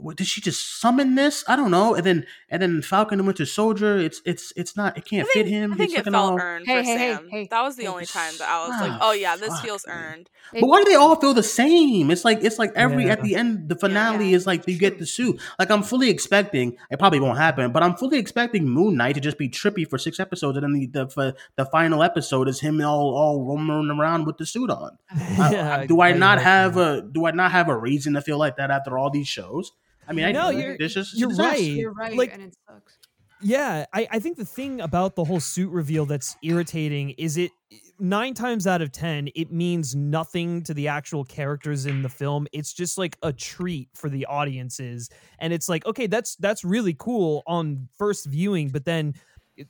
Speaker 5: what, did she just summon this? I don't know. And then and then Falcon and Winter Soldier, it's it's it's not, it can't
Speaker 4: think,
Speaker 5: fit him.
Speaker 4: I think
Speaker 5: He's
Speaker 4: it felt
Speaker 5: all-
Speaker 4: earned
Speaker 7: Hey,
Speaker 4: for
Speaker 7: hey, hey,
Speaker 4: Sam.
Speaker 7: hey,
Speaker 4: that was the
Speaker 7: hey.
Speaker 4: only time that I was like,
Speaker 5: Ah,
Speaker 4: "Oh yeah, this
Speaker 5: fuck,
Speaker 4: feels earned."
Speaker 7: It-
Speaker 5: But why do they all feel the same? It's like it's like every
Speaker 8: Yeah.
Speaker 5: at the end, the finale
Speaker 7: Yeah,
Speaker 5: is like you get the suit. Like I'm fully expecting it probably won't happen, but I'm fully expecting Moon Knight to just be trippy for six episodes, and then the the, f- the final episode is him all all roaming around with the suit on. [LAUGHS] I-
Speaker 8: Yeah,
Speaker 5: do I, not have
Speaker 8: not.
Speaker 5: a do I not have a reason to feel like that after all these shows? I mean, I
Speaker 8: No, you're-
Speaker 5: It's just- it's a
Speaker 8: you're right.
Speaker 7: You're right,
Speaker 8: Like-
Speaker 7: and it sucks.
Speaker 8: Yeah, I, I think the thing about the whole suit reveal that's irritating is it nine times out of ten it means nothing to the actual characters in the film. It's just like a treat for the audiences, and it's like okay, that's that's really cool on first viewing, but then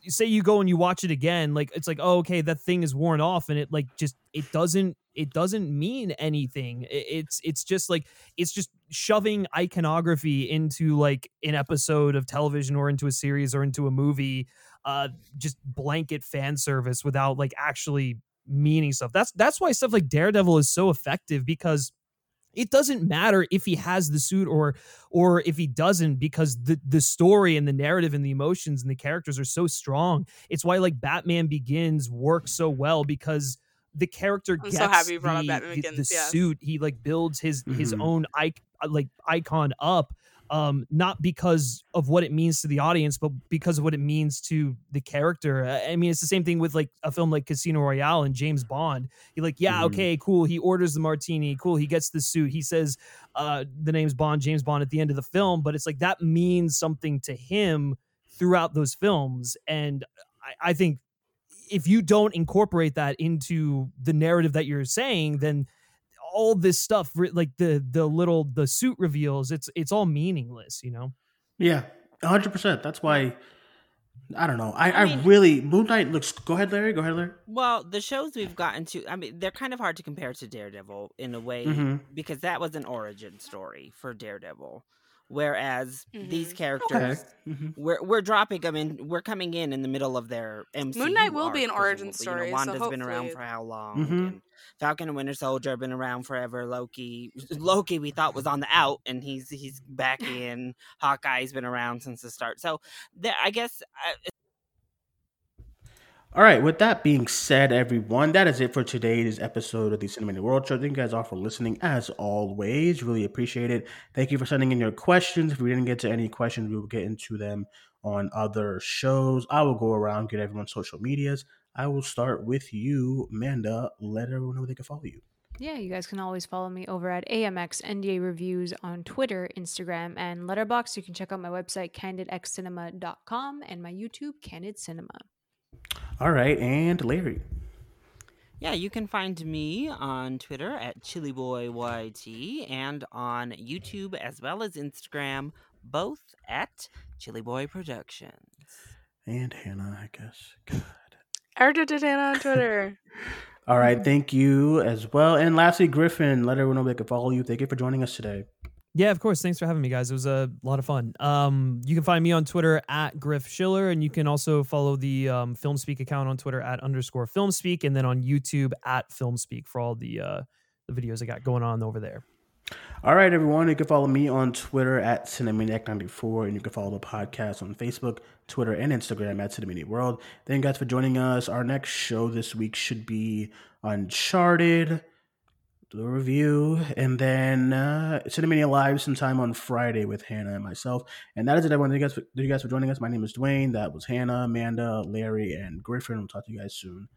Speaker 8: say you go and you watch it again, like it's like oh okay, that thing is worn off, and it like just it doesn't it doesn't mean anything. It's it's just like it's just shoving iconography into like an episode of television or into a series or into a movie uh just blanket fan service without like actually meaning stuff that's that's why stuff like daredevil is so effective because it doesn't matter if he has the suit or or if he doesn't because the the story and the narrative and the emotions and the characters are so strong it's why like batman begins works so well because the character
Speaker 4: I'm
Speaker 8: gets
Speaker 4: so happy you brought up
Speaker 8: the,
Speaker 4: Batman
Speaker 8: the-
Speaker 4: Begins,
Speaker 8: the
Speaker 4: yeah.
Speaker 8: suit he like builds his his
Speaker 5: Mhm.
Speaker 8: own ic- uh, like icon up um not because of what it means to the audience but because of what it means to the character i I mean it's the same thing with like a film like casino royale and james bond you're like yeah
Speaker 5: Mhm.
Speaker 8: okay cool he orders the martini cool he gets the suit he says uh the name's bond james bond at the end of the film but it's like that means something to him throughout those films and i, I think if you don't incorporate that into the narrative that you're saying then all this stuff like the the little the suit reveals it's it's all meaningless you know
Speaker 5: Yeah, hundred percent. That's why. I don't know. I, I,
Speaker 6: I
Speaker 5: really Moon Knight looks. Go ahead, Larry. Go ahead, Larry.
Speaker 6: Well, the shows we've gotten to, I mean, they're kind of hard to compare to Daredevil in a way
Speaker 5: Mhm.
Speaker 6: because that was an origin story for Daredevil. Whereas these
Speaker 4: Mhm.
Speaker 6: characters,
Speaker 5: Mhm.
Speaker 6: we're we're dropping them in. We're coming in in the middle of their MCU.
Speaker 4: Knight will be an origin story,
Speaker 6: You know,
Speaker 4: so
Speaker 6: Wanda's been around for how long?
Speaker 5: Mhm.
Speaker 6: And Falcon and Winter Soldier have been around forever. Loki, [LAUGHS] Loki, we thought was on the out, and he's he's back [LAUGHS] in. Hawkeye's been around since the start. So, there, I guess uh,
Speaker 5: All right. With that being said, everyone, that is it for today's episode of the Cinemania World Show. Thank you guys all for listening. As always, really appreciate it. Thank you for sending in your questions. If we didn't get to any questions, we will get into them on other shows. I will go around get everyone's social medias. I will start with you, Amanda. Let everyone know they can follow you.
Speaker 7: Yeah, you guys can always follow me over at AMX NDA Reviews on Twitter, Instagram, and Letterboxd. You can check out my website, candidxcinema.com, and my YouTube, Candid Cinema.
Speaker 5: All right, and Larry.
Speaker 6: Yeah, you can find me on Twitter at ChillyBoyYT and on YouTube as well as Instagram, both at Chilly Boy Productions.
Speaker 5: And Hannah, I guess. God.
Speaker 4: Erda did Hannah on Twitter. [LAUGHS]
Speaker 5: All right, thank you as well. And lastly, Griffin, let everyone know they can follow you. Thank you for joining us today.
Speaker 8: Yeah of course thanks for having me guys it was a lot of fun um you can find me on twitter at griff schiller and you can also follow the um film speak account on twitter at underscore FilmSpeak, and then on youtube at FilmSpeak for all the uh the videos i got going on over there
Speaker 5: All right, everyone. You can follow me on Twitter at Cinemaniac94, and you can follow the podcast on Facebook, Twitter, and Instagram at Cinemania World. Thank you guys for joining us. Our next show this week should be Uncharted, the review, and then uh, Cinemania Live sometime on Friday with Hannah and myself. And that is it, everyone. Thank you guys for, thank you guys for joining us. My name is Duane. That was Hannah, Amanda, Larry, and Griffin. We'll talk to you guys soon.